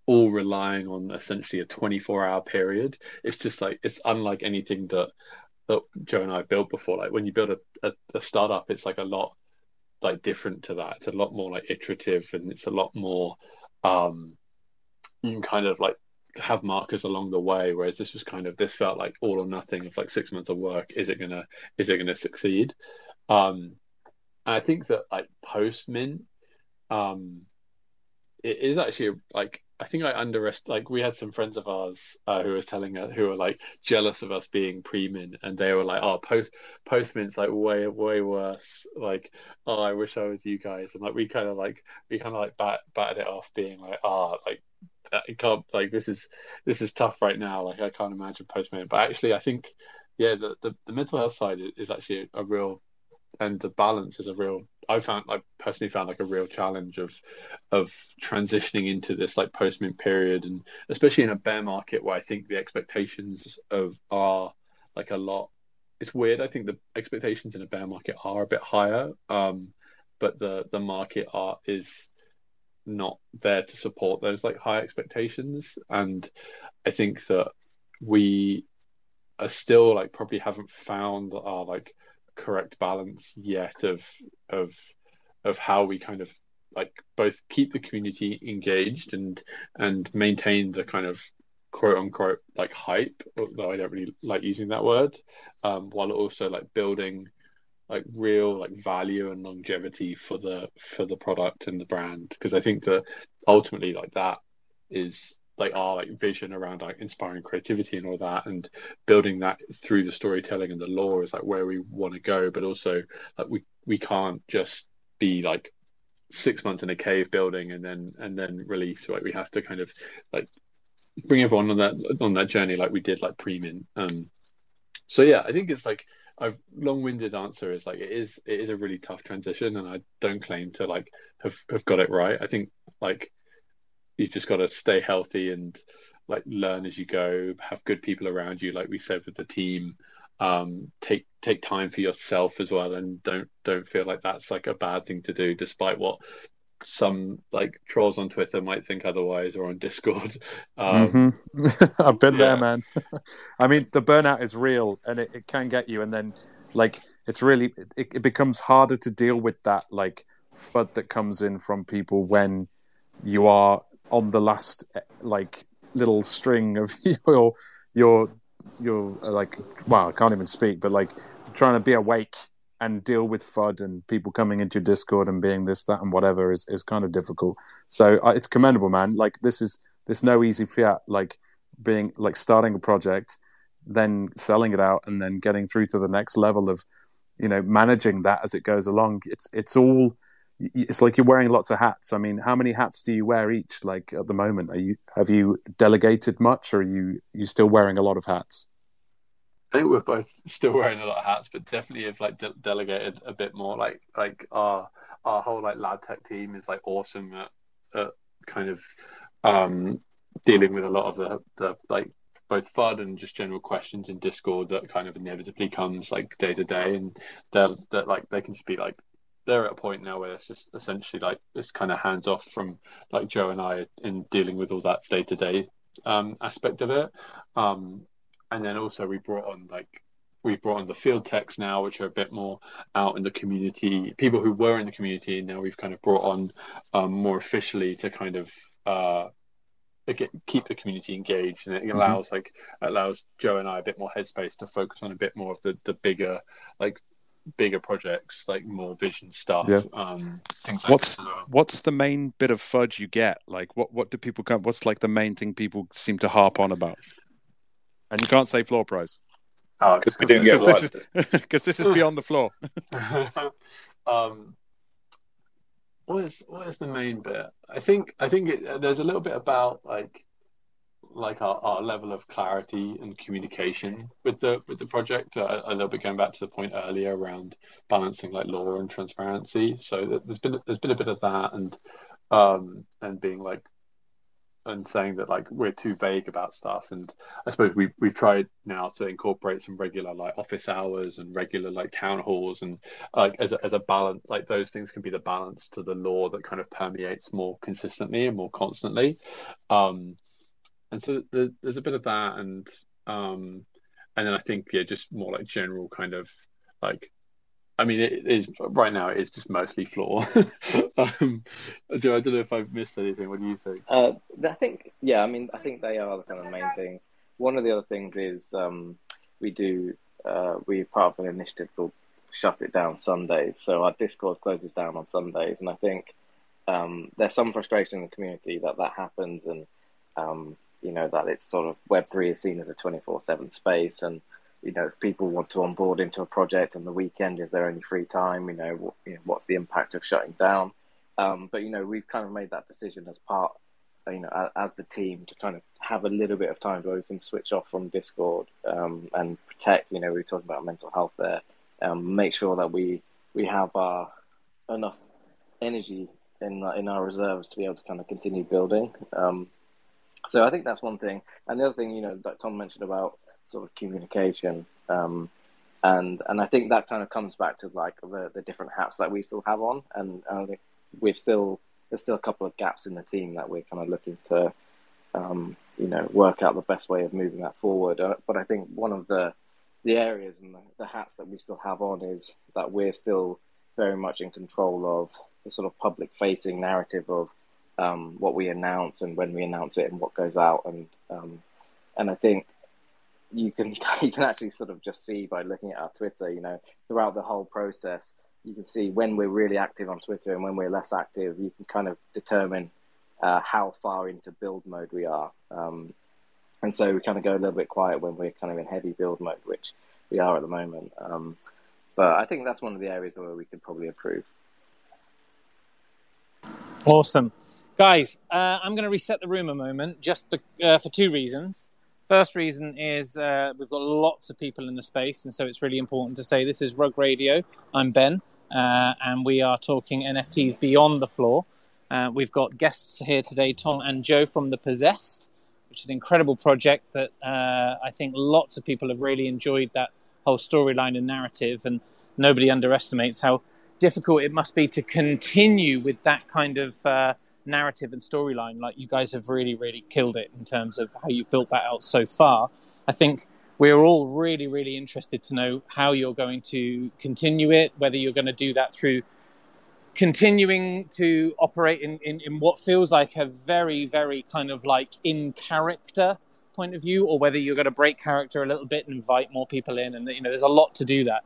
all relying on essentially a 24 hour period. It's just like it's unlike anything that that Joe and I built before. Like when you build a, a, a startup, it's like a lot like different to that. It's a lot more like iterative and it's a lot more um kind of like have markers along the way whereas this was kind of this felt like all or nothing of like six months of work. Is it gonna is it gonna succeed? Um and i think that like post mint um it is actually like I think I underest like we had some friends of ours uh, who was telling us who were like jealous of us being pre-mint and they were like oh post post mint's like way way worse. Like oh I wish I was you guys. And like we kind of like we kind of like bat, batted it off being like oh like it can't like this is this is tough right now. Like I can't imagine post mint but actually I think yeah the, the, the mental health side is actually a real and the balance is a real i found i personally found like a real challenge of of transitioning into this like post period. And especially in a bear market where i think the expectations of are like a lot it's weird. I think the expectations in a bear market are a bit higher um but the the market are is not there to support those like high expectations. And i think that we are still like probably haven't found our like correct balance yet of of of how we kind of like both keep the community engaged and and maintain the kind of quote unquote like hype though i don't really like using that word um, while also like building like real like value and longevity for the for the product and the brand. Because i think that ultimately like that is like our like vision around like inspiring creativity and all that. And building that through the storytelling and the lore is like where we want to go. But also like we we can't just be like six months in a cave building and then and then release like we have to kind of like bring everyone on that on that journey like we did like pre-mint. Um so yeah i think it's like a long-winded answer is like it is it is a really tough transition and i don't claim to like have have got it right. I think like you've just got to stay healthy and like learn as you go have good people around you like we said with the team. Um, take take time for yourself as well and don't don't feel like that's like a bad thing to do despite what some like trolls on twitter might think otherwise or on discord um, mm-hmm. i've been yeah. there man i mean the burnout is real and it, it can get you and then like it's really it, it becomes harder to deal with that like fud that comes in from people when you are on the last like little string of your your your like well I can't even speak but like trying to be awake and deal with FUD and people coming into your Discord and being this that and whatever is is kind of difficult. So uh, it's commendable, man. Like this is this no easy fiat. Like being like starting a project, then selling it out, and then getting through to the next level of you know managing that as it goes along. It's it's all it's like you're wearing lots of hats. I mean, how many hats do you wear each? Like at the moment, are you have you delegated much, or are you you still wearing a lot of hats? I think we're both still wearing a lot of hats, but definitely have like de- delegated a bit more. Like like our our whole like lab tech team is like awesome at, at kind of um, dealing with a lot of the the like both FUD and just general questions in Discord that kind of inevitably comes like day to day, and they're that like they can just be like they're at a point now where it's just essentially like it's kind of hands off from like Joe and I in dealing with all that day to day aspect of it. Um, and then also we brought on like we've brought on the field techs now, which are a bit more out in the community. People who were in the community, and now we've kind of brought on um, more officially to kind of uh, keep the community engaged, and it mm-hmm. allows mm-hmm. like allows Joe and I a bit more headspace to focus on a bit more of the the bigger like bigger projects, like more vision stuff. Yeah. Um, things like what's what's the main bit of fudge you get? Like, what what do people come? What's like the main thing people seem to harp on about? And you can't say floor price. Oh, because we didn't get this because this is beyond the floor. um, what is what is the main bit? I think I think it, there's a little bit about like like our, our level of clarity and communication with the with the project. Uh, a little bit going back to the point earlier around balancing like lore and transparency. So there's been there's been a bit of that and um and being like and saying that like we're too vague about stuff. And i suppose we we've tried now to incorporate some regular like office hours and regular like town halls and like as a, as a balance like those things can be the balance to the lore that kind of permeates more consistently and more constantly. Um and so there's, there's a bit of that and um and then i think yeah just more like general kind of like I mean, it is right now. It's just mostly floor. um, I don't know if I've missed anything. What do you think? Uh, I think, yeah. I mean, I think they are the kind of main things. One of the other things is um, we do. Uh, we're part of an initiative called "Shut It Down Sundays." So our Discord closes down on Sundays, and I think um, there's some frustration in the community that that happens, and um, you know that it's sort of Web three is seen as a twenty four seven space, and you know, if people want to onboard into a project on the weekend, is there any free time? You know, what, you know what's the impact of shutting down? Um, but you know, we've kind of made that decision as part, you know, as the team to kind of have a little bit of time where we can switch off from Discord um, and protect. You know, we are talking about mental health there. Um, make sure that we we have our enough energy in in our reserves to be able to kind of continue building. Um, so I think that's one thing. And the other thing, you know, that Tom mentioned about sort of communication. Um, and and I think that kind of comes back to like the, the different hats that we still have on, and, we're still there's still a couple of gaps in the team that we're kind of looking to, um, you know, work out the best way of moving that forward. Uh, but I think one of the the areas and the, the hats that we still have on is that we're still very much in control of the sort of public facing narrative of um, what we announce and when we announce it and what goes out and um, and I think you can you can actually sort of just see by looking at our Twitter, you know, throughout the whole process, you can see when we're really active on Twitter and when we're less active. You can kind of determine uh, how far into build mode we are, um, and so we kind of go a little bit quiet when we're kind of in heavy build mode, which we are at the moment. Um, but I think that's one of the areas where we could probably improve. Awesome. Guys, uh, I'm going to reset the room a moment just be- uh, for two reasons. First reason is uh, we've got lots of people in the space, and so it's really important to say this is Rug Radio. I'm Ben, uh, and we are talking NFTs beyond the floor. Uh, we've got guests here today, Tom and Joe from The Possessed, which is an incredible project that uh, I think lots of people have really enjoyed that whole storyline and narrative, and nobody underestimates how difficult it must be to continue with that kind of uh, narrative and storyline, like you guys have really, really killed it in terms of how you've built that out so far. I think we're all really, really interested to know how you're going to continue it, whether you're going to do that through continuing to operate in, in, in what feels like a very, very kind of like in character point of view, or whether you're going to break character a little bit and invite more people in. And, you know, there's a lot to do that.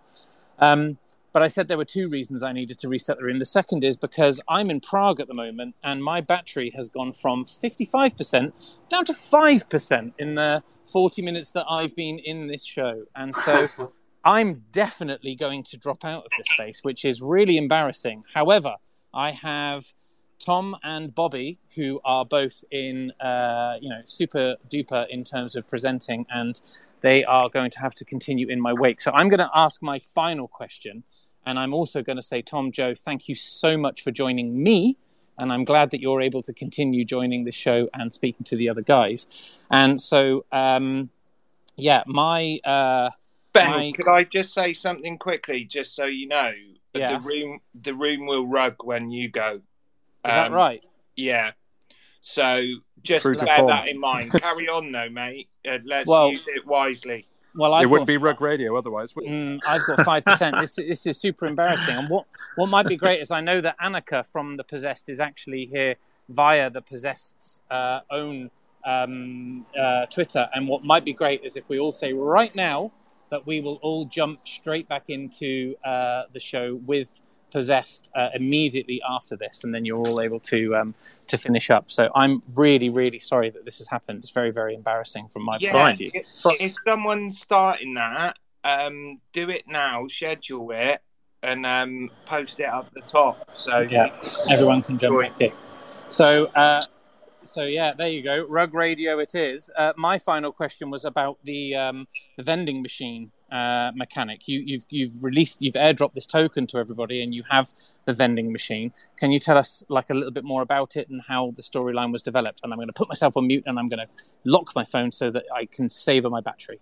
Um, but I said there were two reasons I needed to reset the room. The second is because I'm in Prague at the moment and my battery has gone from 55% down to 5% in the 40 minutes that I've been in this show. And so I'm definitely going to drop out of this space, which is really embarrassing. However, I have Tom and Bobby, who are both in, uh, you know, super duper in terms of presenting, and they are going to have to continue in my wake. So I'm going to ask my final question, and I'm also going to say, Tom, Joe, thank you so much for joining me. And I'm glad that you're able to continue joining the show and speaking to the other guys. And so, um, yeah, my. Uh, ben, my... could I just say something quickly, just so you know? Yeah. The room, the room will rug when you go. Is um, that right? Yeah. So just True bear that in mind. Carry on, though, mate. Uh, let's Well- use it wisely. Well, I've it wouldn't got- be Rug Radio otherwise. Mm, I've got five percent. This this is super embarrassing. And what what might be great is I know that Annika from the Possessed is actually here via the Possessed's uh, own um, uh, Twitter. And what might be great is if we all say right now that we will all jump straight back into uh, the show with Possessed uh, immediately after this, and then you're all able to um, to finish up. So I'm really really sorry that this has happened. It's very very embarrassing from my point of view. if, someone's starting that, um, do it now, schedule it, and um, post it up the top. So Yeah, everyone can jump back in. So, uh, so yeah, there you go. Rug Radio, it is. Uh, my final question was about the um, the vending machine uh, mechanic. You, you've you've released, you've airdropped this token to everybody, and you have the vending machine. Can you tell us like a little bit more about it and how the storyline was developed? And I'm going to put myself on mute, and I'm going to lock my phone so that I can save on my battery.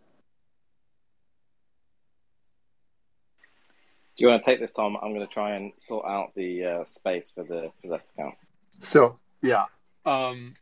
Do you want to take this, Tom? I'm going to try and sort out the uh, space for the possessed account. Sure. Yeah. Um,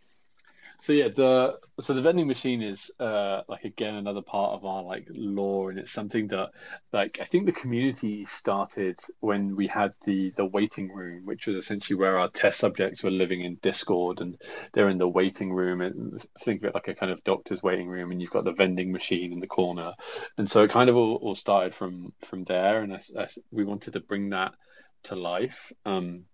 so yeah, the so the vending machine is uh like again another part of our like lore, and it's something that like I think the community started when we had the the waiting room, which was essentially where our test subjects were living in Discord, and they're in the waiting room, and think of it like a kind of doctor's waiting room, and you've got the vending machine in the corner, and so it kind of all, all started from from there, and I, I, we wanted to bring that to life. Um,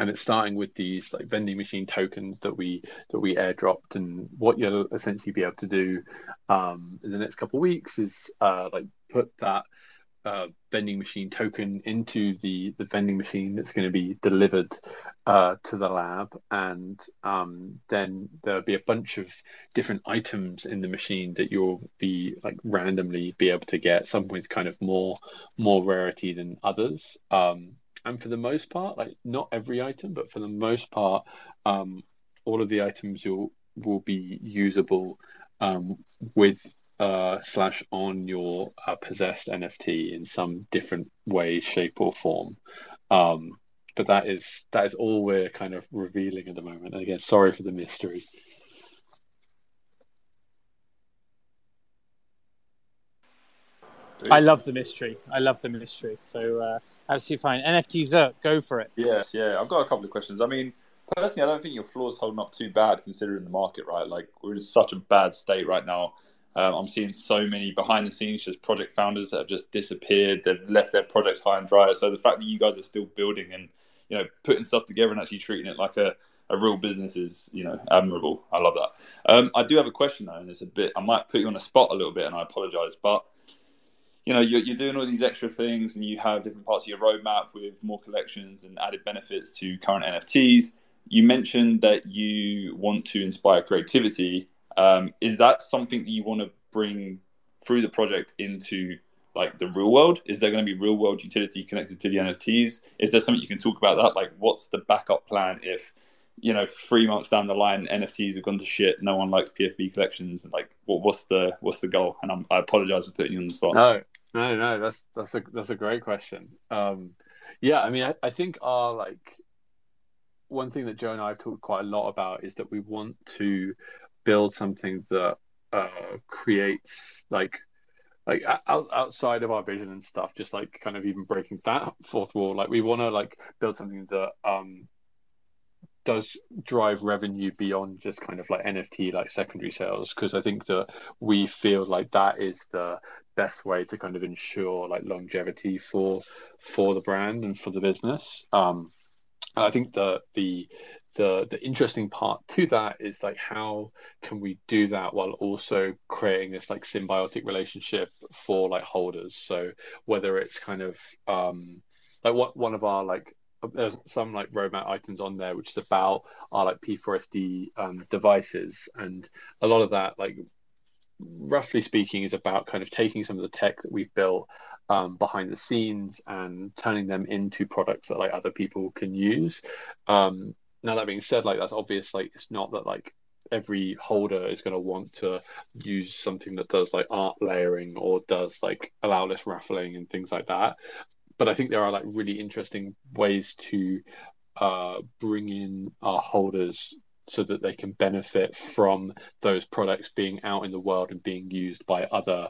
and it's starting with these like vending machine tokens that we that we airdropped. And what you'll essentially be able to do um, in the next couple of weeks is uh, like put that uh, vending machine token into the the vending machine that's going to be delivered uh, to the lab. And um, then there'll be a bunch of different items in the machine that you'll be like randomly be able to get some with kind of more more rarity than others. Um, and for the most part, like not every item, but for the most part, um, all of the items will will be usable um, with uh, slash on your uh, possessed NFT in some different way, shape, or form. Um, but that is that is all we're kind of revealing at the moment. And again, sorry for the mystery. I love the mystery. I love the mystery. So uh, absolutely fine. NFT Zerk, go for it. Yes, yeah. I've got a couple of questions. I mean, personally, I don't think your floor's holding up too bad considering the market, right? Like we're in such a bad state right now. Um, I'm seeing so many behind the scenes just project founders that have just disappeared. They've left their projects high and dry. So the fact that you guys are still building and you know putting stuff together and actually treating it like a, a real business is you know admirable. I love that. Um, I do have a question though, and it's a bit. I might put you on the spot a little bit, and I apologize, but you know you're, you're doing all these extra things and you have different parts of your roadmap with more collections and added benefits to current nfts you mentioned that you want to inspire creativity. Um, is that something that you want to bring through the project into like the real world? Is there going to be real world utility connected to the nfts is there something you can talk about that? Like what's the backup plan if you know three months down the line nfts have gone to shit no one likes pfp collections and like what, what's the what's the goal? And I'm, i apologize for putting you on the spot. No no no that's that's a that's a great question. Um yeah i mean i, I think our like one thing that joe and i have talked quite a lot about is that we want to build something that uh creates like like out, outside of our vision and stuff just like kind of even breaking that fourth wall. Like we want to like build something that um does drive revenue beyond just kind of like NFT like secondary sales because I think that we feel like that is the best way to kind of ensure like longevity for for the brand and for the business. Um, and I think the the the the interesting part to that is like how can we do that while also creating this like symbiotic relationship for like holders. So whether it's kind of um, like what one of our like there's some like roadmap items on there which is about our like P4SD um, devices, and a lot of that like roughly speaking is about kind of taking some of the tech that we've built um, behind the scenes and turning them into products that like other people can use. Um, now that being said, like that's obvious. Like it's not that like every holder is going to want to use something that does like art layering or does like allowlist raffling and things like that but I think there are like really interesting ways to uh, bring in our holders so that they can benefit from those products being out in the world and being used by other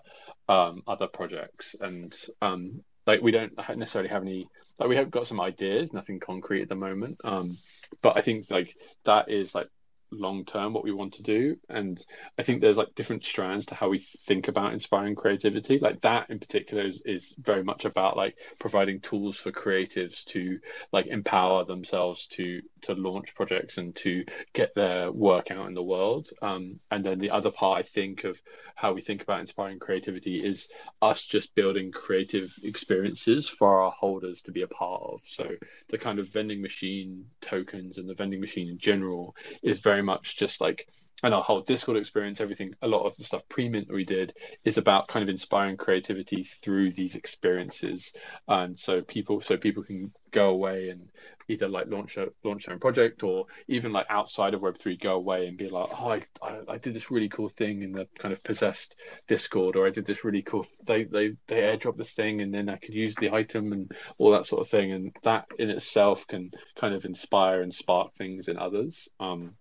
um, other projects. And um, like we don't necessarily have any like we have got some ideas, nothing concrete at the moment. Um, but I think like that is like long term what we want to do and i think there's like different strands to how we think about inspiring creativity like that in particular is, is very much about like providing tools for creatives to like empower themselves to to launch projects and to get their work out in the world. Um, and then the other part i think of how we think about inspiring creativity is us just building creative experiences for our holders to be a part of. So the kind of vending machine tokens and the vending machine in general is very much just like and our whole Discord experience, everything, a lot of the stuff pre-mint that we did is about kind of inspiring creativity through these experiences, and so people, so people can go away and either like launch a launch their own project or even like outside of Web three, go away and be like, oh, I, I, I did this really cool thing in the kind of possessed Discord, or I did this really cool. They they they airdrop this thing, and then I could use the item and all that sort of thing, and that in itself can kind of inspire and spark things in others. Um,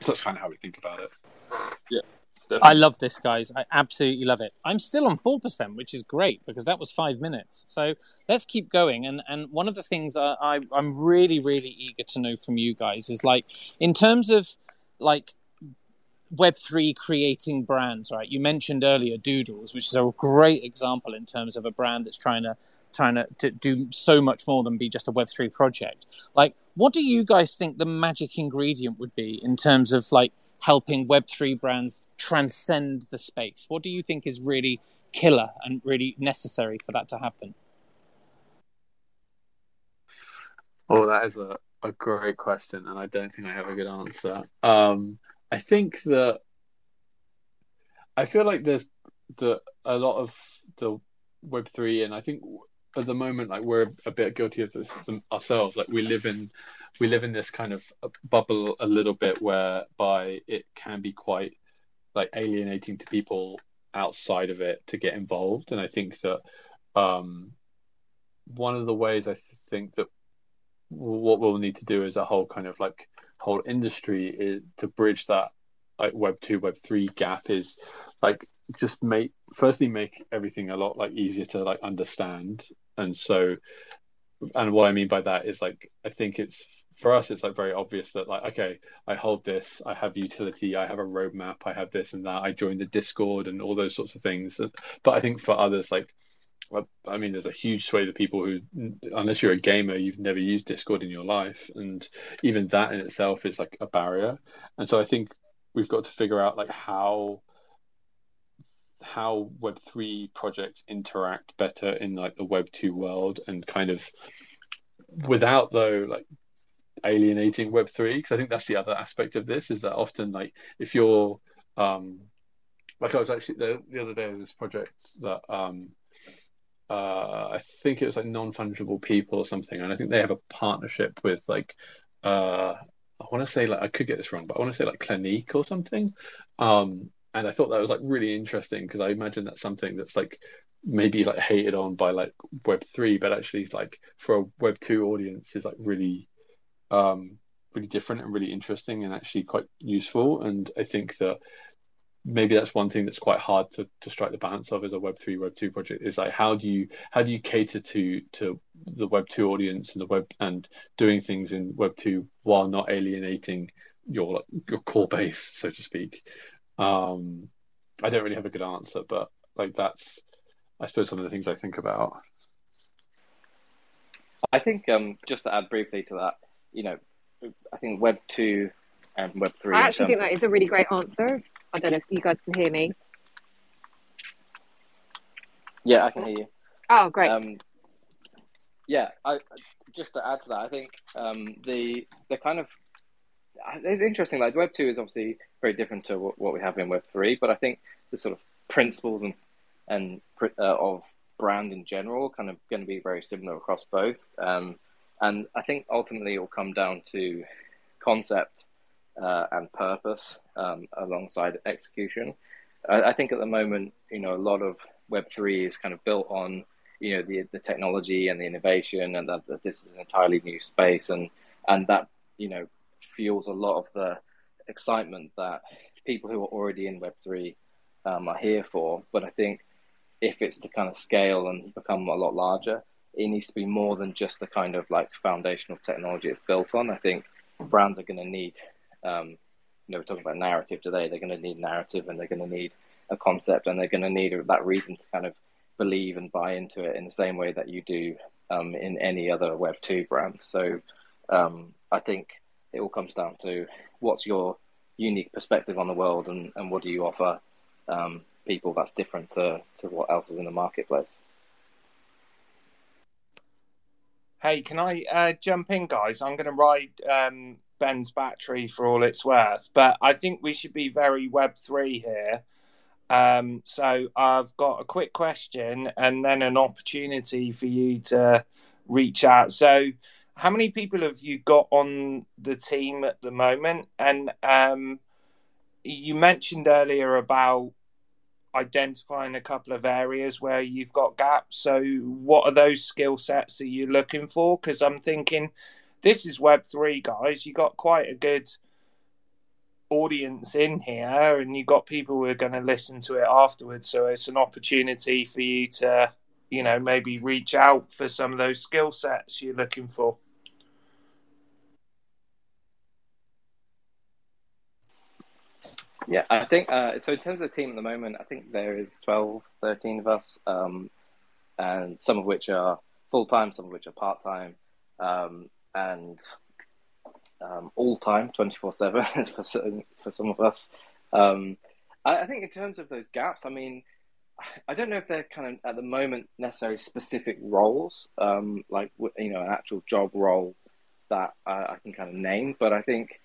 so that's kind of how we think about it. Yeah. I love this, guys. I absolutely love it. I'm still on four percent, which is great because that was five minutes. So let's keep going. And and one of the things I, I I'm really really eager to know from you guys is like in terms of like Web three creating brands, right? You mentioned earlier Doodles, which is a great example in terms of a brand that's trying to trying to, to do so much more than be just a Web three project. Like, what do you guys think the magic ingredient would be in terms of like helping Web3 brands transcend the space? What do you think is really killer and really necessary for that to happen? Oh, that is a, a great question, and I don't think I have a good answer. Um, I think that I feel like there's the a lot of the Web three, and I think at the moment, like we're a bit guilty of this ourselves. Like we live in we live in this kind of bubble a little bit whereby it can be quite like alienating to people outside of it to get involved. And I think that um, one of the ways I think that what we'll need to do as a whole kind of like whole industry is to bridge that like web 2 web 3 gap is like just make firstly make everything a lot like easier to like understand and so and what i mean by that is like i think it's for us it's like very obvious that like okay i hold this i have utility i have a roadmap i have this and that i join the discord and all those sorts of things but i think for others like I mean, there's a huge swathe of people who, unless you're a gamer, you've never used Discord in your life, and even that in itself is like a barrier. And so I think we've got to figure out like how how web 3 projects interact better in like the web 2 world and kind of without though like alienating web 3 because i think that's the other aspect of this is that often like if you're um like i was actually the, the other day there was this project that um uh i think it was like non-fungible people or something and i think they have a partnership with like uh I want to say like I could get this wrong, but I want to say like Clinique or something. Um, and I thought that was like really interesting because I imagine that's something that's like maybe like hated on by like Web three, but actually like for a Web two audience is like really, um, really different and really interesting and actually quite useful. And I think that maybe that's one thing that's quite hard to, to strike the balance of as a web 3 web 2 project is like how do you how do you cater to to the web 2 audience and the web and doing things in web 2 while not alienating your your core base so to speak um i don't really have a good answer but like that's i suppose some of the things i think about i think um just to add briefly to that you know i think web 2 and web 3 i actually think that is a really great answer I don't know if you guys can hear me. Yeah, I can hear you. Oh, great. Um, yeah, I, just to add to that, I think um, the the kind of it's interesting. Like Web two is obviously very different to what, we have in Web three, but I think the sort of principles and and uh, of brand in general kind of going to be very similar across both. Um, and I think ultimately it will come down to concept uh, and purpose um, alongside execution. I, I, think at the moment, you know, a lot of Web three is kind of built on you know the the technology and the innovation, and that, that this is an entirely new space, and and that you know fuels a lot of the excitement that people who are already in Web three um, are here for. But I think if it's to kind of scale and become a lot larger, it needs to be more than just the kind of like foundational technology it's built on. I think brands are going to need um, you know, we're talking about narrative today. They're going to need narrative, and they're going to need a concept, and they're going to need that reason to kind of believe and buy into it in the same way that you do um, in any other Web two brand. So um, I think it all comes down to what's your unique perspective on the world, and, and what do you offer um, people that's different to, to what else is in the marketplace. Hey, can I uh, jump in, guys? I'm going to ride um, Ben's battery for all it's worth, but I think we should be very Web three here. Um, so I've got a quick question and then an opportunity for you to reach out. So, how many people have you got on the team at the moment? And um, you mentioned earlier about identifying a couple of areas where you've got gaps. So, what are those skill sets that you're looking for? Because I'm thinking this is Web3, guys. You got quite a good audience in here, and you got people who are going to listen to it afterwards. So, it's an opportunity for you to, you know, maybe reach out for some of those skill sets you're looking for. Yeah, I think uh, so. In terms of the team at the moment, I think there is 12, 13 of us, um, and some of which are full time, some of which are part time, um, and um, all time, twenty four seven for some, for some of us. Um, I, I, think in terms of those gaps, I mean, I don't know if they're kind of at the moment necessarily specific roles, um, like you know, an actual job role that I, I can kind of name, but I think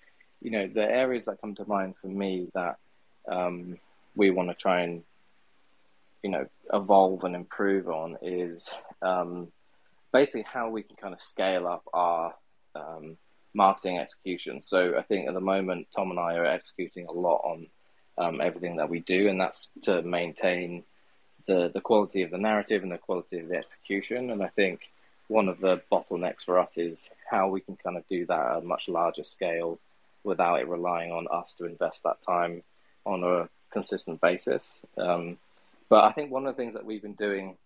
you know, the areas that come to mind for me that um, we want to try and, you know, evolve and improve on is um, basically how we can kind of scale up our um, marketing execution. So I think at the moment, Tom and I are executing a lot on um, everything that we do, and that's to maintain the the quality of the narrative and the quality of the execution. And I think one of the bottlenecks for us is how we can kind of do that at a much larger scale without it relying on us to invest that time on a consistent basis. Um, but I think one of the things that we've been doing,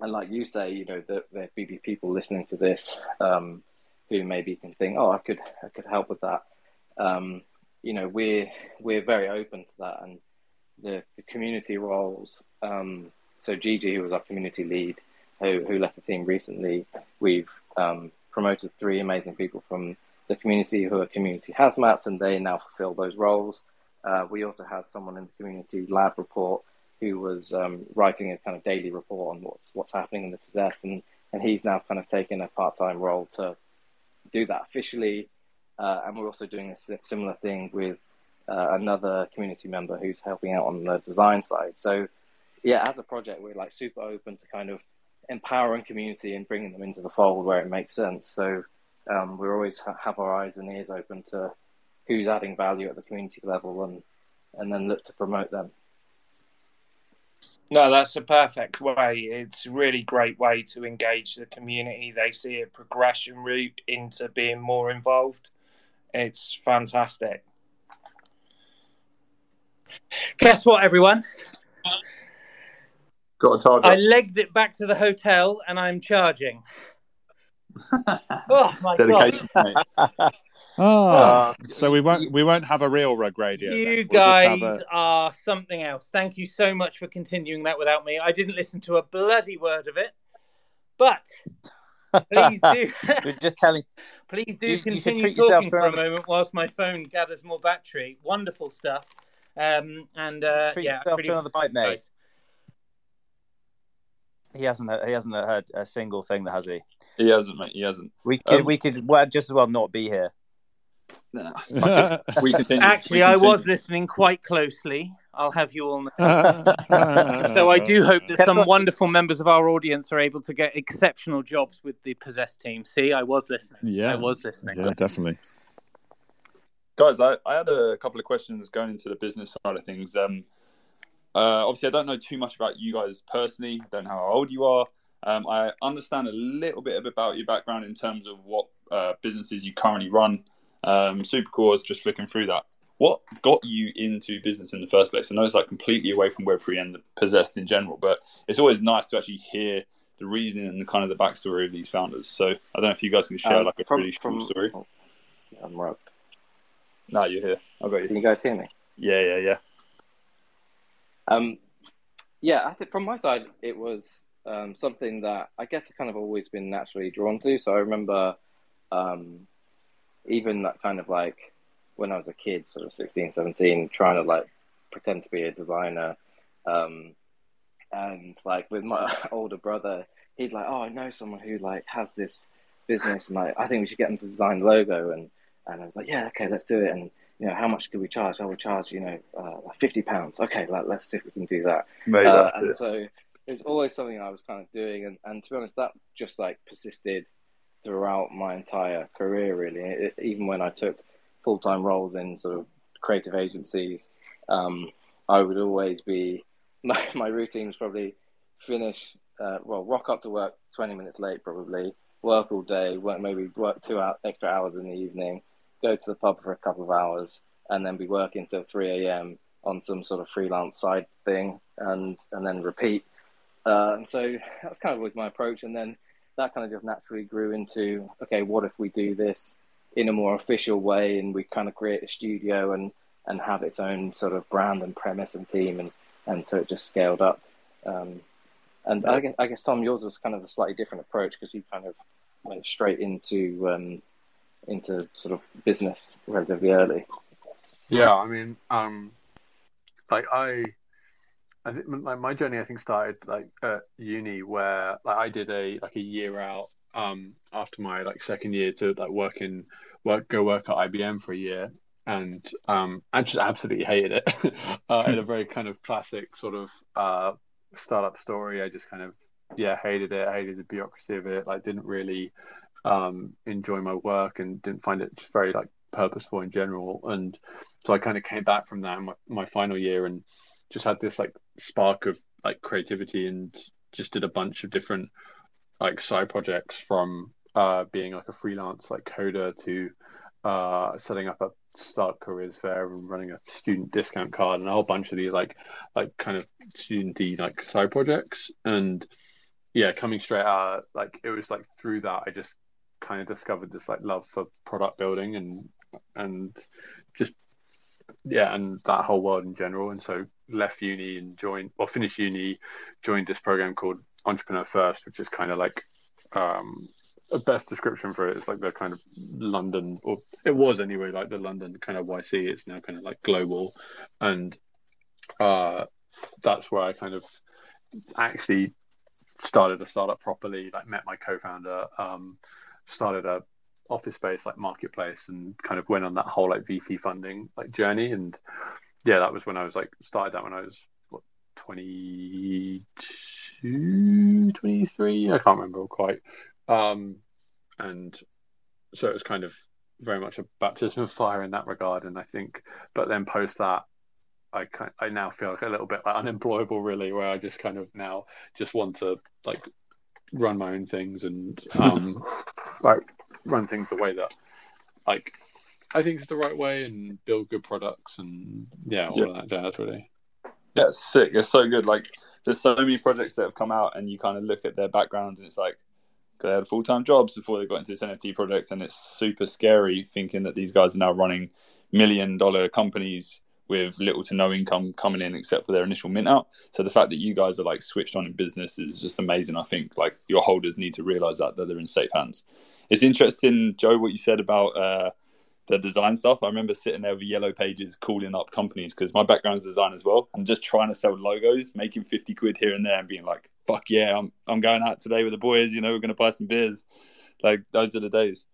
and like you say, you know, that there may be people listening to this um, who maybe can think, oh, I could, I could help with that. Um, you know, we're we're very open to that, and the, the community roles. Um, so Gigi, who was our community lead, who who left the team recently, we've um, promoted three amazing people from the community who are community hazmats, and they now fulfill those roles. Uh, we also had someone in the community lab report who was um, writing a kind of daily report on what's what's happening in the possess, and and he's now kind of taken a part time role to do that officially. Uh, and we're also doing a similar thing with uh, another community member who's helping out on the design side. So, yeah, as a project, we're like super open to kind of empowering community and bringing them into the fold where it makes sense. So, um, we always ha- have our eyes and ears open to who's adding value at the community level and and then look to promote them. No, that's a perfect way. It's a really great way to engage the community. They see a progression route into being more involved. It's fantastic. Guess what, everyone? Got a charger. I legged it back to the hotel and I'm charging. Oh my Dedication, god! Oh, uh, so we won't we won't have a real rug radio. You we'll guys a... are something else. Thank you so much for continuing that without me. I didn't listen to a bloody word of it, but please do. We're just telling. Please do you, continue you talking for a moment whilst my phone gathers more battery. Wonderful stuff. Um, and uh, treat yeah, yourself to another bite, mate. Nice. He hasn't. He hasn't heard a single thing, that has he? He hasn't, mate. He hasn't. We could. Um, we could. Well, just as well not be here. No. we continue. Actually, we I was listening quite closely. I'll have you all know. so I do hope that some wonderful members of our audience are able to get exceptional jobs with the possessed team. See, I was listening. Yeah, I was listening. Yeah, definitely. Guys, I, I had a couple of questions going into the business side of things. Um, uh, obviously, I don't know too much about you guys personally. I don't know how old you are. Um, I understand a little bit about your background in terms of what uh, businesses you currently run. Um, super cool. I was just looking through that. What got you into business in the first place? I know it's like completely away from Web3 and the possessed in general, but it's always nice to actually hear the reason and the kind of the backstory of these founders. So I don't know if you guys can share um, like a from, really short story. Oh, I'm rugged. No, you're here. I got you. Can you guys hear me? Yeah, yeah, yeah. Um, yeah, I think from my side, it was um, something that I guess I've kind of always been naturally drawn to. So I remember um, even that kind of like when I was a kid, sort of 16, 17, trying to like pretend to be a designer. Um, and like with my older brother, he'd like, oh, I know someone who like has this business, and like I think we should get them to design the logo. And and I was like, yeah, okay, let's do it. And you know, how much could we charge? I would charge, you know, uh, fifty pounds. Okay, like, let's see if we can do that. Uh, and it. so it was always something I was kind of doing, and, and to be honest, that just like persisted throughout my entire career. Really, it, even when I took full time roles in sort of creative agencies, um, I would always be my, my routine was probably finish uh, well rock up to work twenty minutes late probably work all day work maybe work two hour, extra hours in the evening go to the pub for a couple of hours and then be working till three a.m. on some sort of freelance side thing and and then repeat. Uh, and so that's kind of always my approach. And then that kind of just naturally grew into okay, what if we do this in a more official way and we kind of create a studio and and have its own sort of brand and premise and theme, and and so it just scaled up. Um, and I guess, I guess Tom, yours was kind of a slightly different approach because you kind of went straight into um, into sort of business relatively early. Yeah, I mean, um, like I, I think like my journey, I think started like at uni where like I did a like a year out um after my like second year to like work in work go work at IBM for a year and um I just absolutely hated it. uh, in a very kind of classic sort of uh startup story, I just kind of yeah hated it. I hated the bureaucracy of it. Like didn't really um enjoy my work and didn't find it just very like purposeful in general. And so I kind of came back from that in my, my final year and just had this like spark of like creativity and just did a bunch of different like side projects from uh being like a freelance like coder to uh setting up a start careers fair and running a student discount card and a whole bunch of these like like kind of studenty like side projects and yeah coming straight out like it was like through that I just kind of discovered this like love for product building and and just yeah and that whole world in general. And so left uni and joined or finished uni joined this program called entrepreneur first which is kind of like um a best description for it. Is like the kind of london or it was anyway like the london kind of yc it's now kind of like global. And uh that's where i kind of actually started a startup properly like met my co-founder um started a office space like marketplace and kind of went on that whole like VC funding like journey. And yeah that was when I was like started that when I was what 22 23 I can't remember quite. Um and so it was kind of very much a baptism of fire in that regard and I think but then post that I kind I now feel like a little bit like unemployable really where I just kind of now just want to like run my own things and um like run things the way that like I think is the right way and build good products and yeah, all Yeah. that jazz really. Yeah, it's sick. It's so good. Like, there's so many projects that have come out, and you kind of look at their backgrounds, and it's like they had full time jobs before they got into this NFT project, and it's super scary thinking that these guys are now running million dollar companies with little to no income coming in except for their initial mint out. So the fact that you guys are like switched on in business is just amazing. I think like your holders need to realize that that they're in safe hands. It's interesting, Joe, what you said about uh, the design stuff. I remember sitting there with yellow pages calling up companies because my background's design as well, and just trying to sell logos, making fifty quid here and there, and being like, "Fuck yeah, I'm I'm going out today with the boys. You know, we're gonna buy some beers." Like those are the days.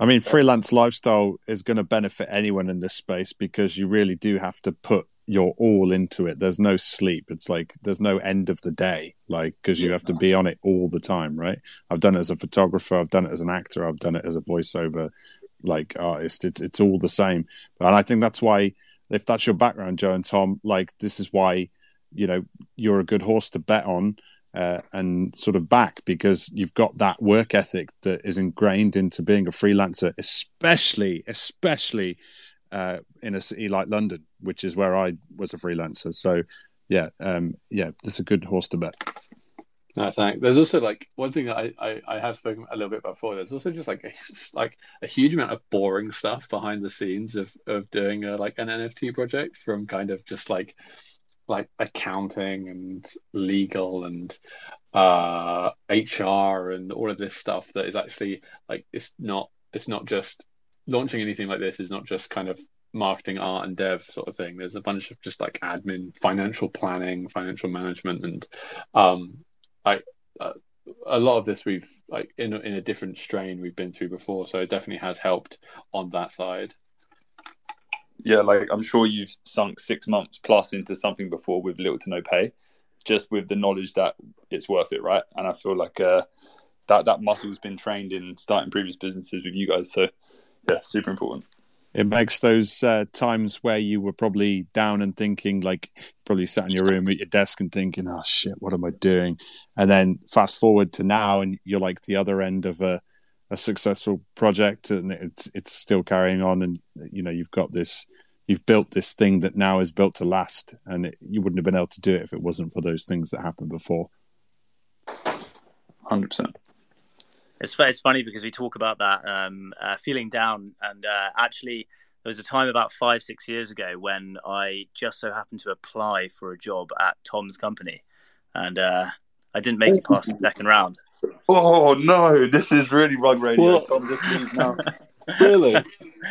I mean, freelance lifestyle is going to benefit anyone in this space because you really do have to put your all into it. There's no sleep. It's like there's no end of the day, like because you have to be on it all the time, right? I've done it as a photographer, I've done it as an actor, I've done it as a voiceover like artist. It's it's all the same, and I think that's why if that's your background, Joe and Tom, like this is why you know you're a good horse to bet on uh, and sort of back because you've got that work ethic that is ingrained into being a freelancer, especially especially uh, in a city like London, which is where I was a freelancer. So yeah, um, yeah, that's a good horse to bet. No, thanks. There's also like one thing that I, I, I have spoken a little bit about before. There's also just like a, like a huge amount of boring stuff behind the scenes of of doing a, like an NFT project, from kind of just like like accounting and legal and uh HR and all of this stuff that is actually like it's not it's not just launching anything like this is not just kind of marketing art and dev sort of thing there's a bunch of just like admin financial planning financial management and um I uh, a lot of this we've like in in a different strain we've been through before, so it definitely has helped on that side. Yeah, like I'm sure you've sunk six months plus into something before with little to no pay, just with the knowledge that it's worth it, right? And I feel like uh, that that muscle's been trained in starting previous businesses with you guys. So yeah, super important. It makes those uh, times where you were probably down and thinking, like, probably sat in your room at your desk and thinking, "Oh shit, what am I doing?" And then fast forward to now, and you're like the other end of a, a successful project, and it's it's still carrying on, and you know you've got this, you've built this thing that now is built to last, and it, you wouldn't have been able to do it if it wasn't for those things that happened before. Hundred percent. It's it's funny because we talk about that um, uh, feeling down, and uh, actually there was a time about five six years ago when I just so happened to apply for a job at Tom's company, and uh, I didn't make it past the second round. Oh no, this is really rug radio. Tom just leaves now. Really?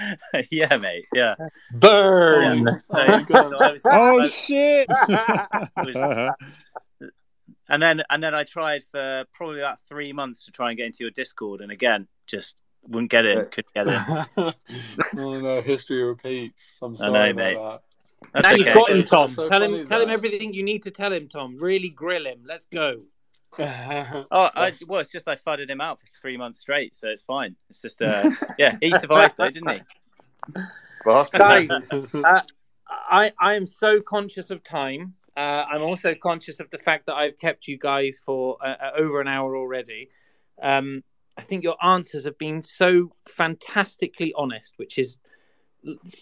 yeah, mate. Yeah. Burn. Yeah. So- so I was- I oh was- shit! was- and then and then I tried for probably about three months to try and get into your Discord, and again, just wouldn't get in, couldn't get in. oh no, history repeats. I'm I sorry know, about mate. that. That's now okay. you've got him, Tom. so tell him, funny tell him everything you need to tell him, Tom. Really grill him. Let's go. Oh, I, well, it's just I fudded him out for three months straight, so it's fine. It's just, uh, yeah, he survived though, didn't he? Guys, uh, I I am so conscious of time. Uh, I'm also conscious of the fact that I've kept you guys for uh, uh, over an hour already. Um, I think your answers have been so fantastically honest, which is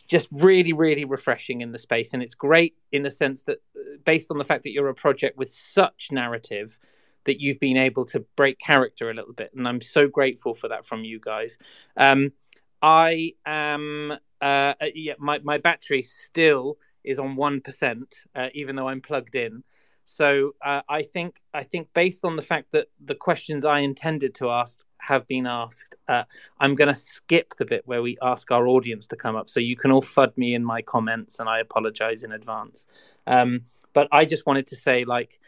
just really, really refreshing in the space. And it's great in the sense that, uh, based on the fact that you're a project with such narrative, that you've been able to break character a little bit. And I'm so grateful for that from you guys. Um, I am, uh, uh, yeah, my, my battery still is on 1%, uh, even though I'm plugged in. So uh, I think I think based on the fact that the questions I intended to ask have been asked, uh, I'm going to skip the bit where we ask our audience to come up. So you can all fud me in my comments, and I apologize in advance. Um, but I just wanted to say, like,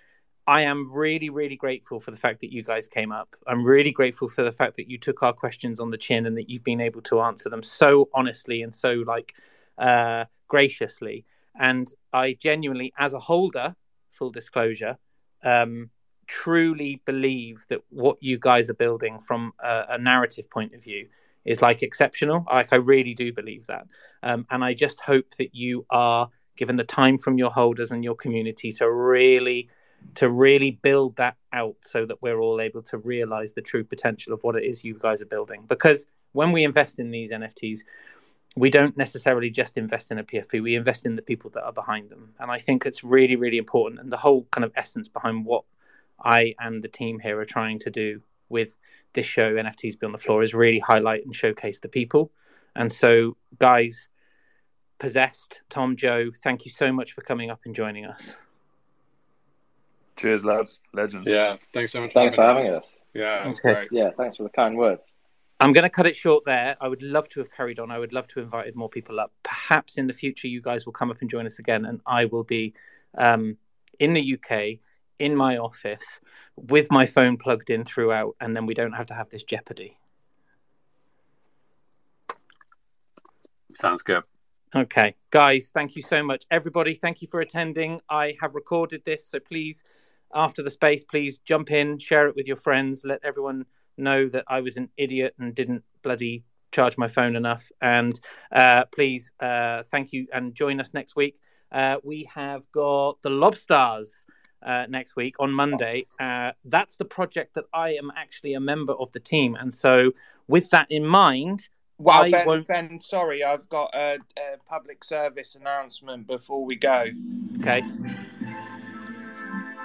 I am really, really grateful for the fact that you guys came up. I'm really grateful for the fact that you took our questions on the chin and that you've been able to answer them so honestly and so like uh, graciously. And I genuinely, as a holder, full disclosure, um, truly believe that what you guys are building from a, a narrative point of view is like exceptional. Like I really do believe that, um, and I just hope that you are given the time from your holders and your community to really to really build that out so that we're all able to realize the true potential of what it is you guys are building. Because when we invest in these nfts we don't necessarily just invest in a pfp we invest in the people that are behind them. And i think it's really really important and the whole kind of essence behind what i and the team here are trying to do with this show nfts beyond the floor is really highlight and showcase the people. And so guys possessed tom joe thank you so much for coming up and joining us Cheers, lads. Legends. Yeah, thanks so much. Thanks for having us. Yeah, Okay. great. Yeah, thanks for the kind words. I'm going to cut it short there. I would love to have carried on. I would love to have invited more people up. Perhaps in the future, you guys will come up and join us again, and I will be um, in the UK in my office with my phone plugged in throughout, and then we don't have to have this jeopardy. Sounds good. Okay, guys, thank you so much. Everybody, thank you for attending. I have recorded this, so please, after the space, please jump in, share it with your friends, let everyone know that I was an idiot and didn't bloody charge my phone enough. And uh, please, uh, thank you, and join us next week. Uh, we have got the Lobstars. Uh, next week on Monday. Uh, that's the project that I am actually a member of the team. And so, with that in mind, Well, I Ben, won't- Ben, sorry, I've got a, a public service announcement before we go. okay,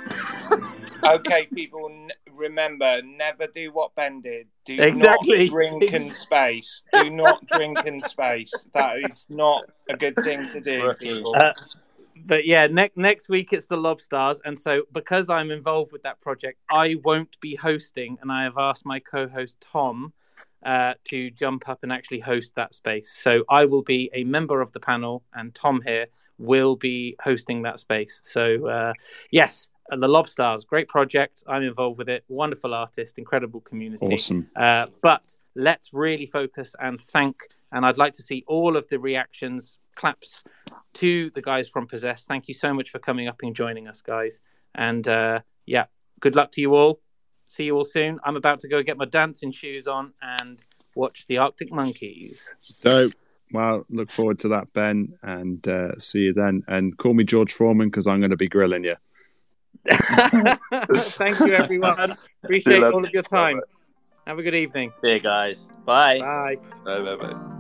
Okay, people, n- remember, never do what Ben did. Do Exactly. not drink in space. Do not drink in space. That is not a good thing to do, people. Uh, but yeah, next next week it's the Lobstars, and so because I'm involved with that project, I won't be hosting, and I have asked my co-host Tom uh, to jump up and actually host that space. So I will be a member of the panel, and Tom here will be hosting that space. So uh, yes, and the Lobstars, great project. I'm involved with it. Wonderful artist, incredible community. Awesome. Uh, but let's really focus and thank. And I'd like to see all of the reactions, claps to the guys from Possessed. Thank you so much for coming up and joining us, guys. And uh, yeah, good luck to you all. See you all soon. I'm about to go get my dancing shoes on and watch the Arctic Monkeys. Dope. Well, look forward to that, Ben, and uh, see you then. And call me George Foreman because I'm going to be grilling you. Thank you, everyone. Appreciate all of your time. Have a good evening. See you guys. Bye. Bye. Bye, bye, bye.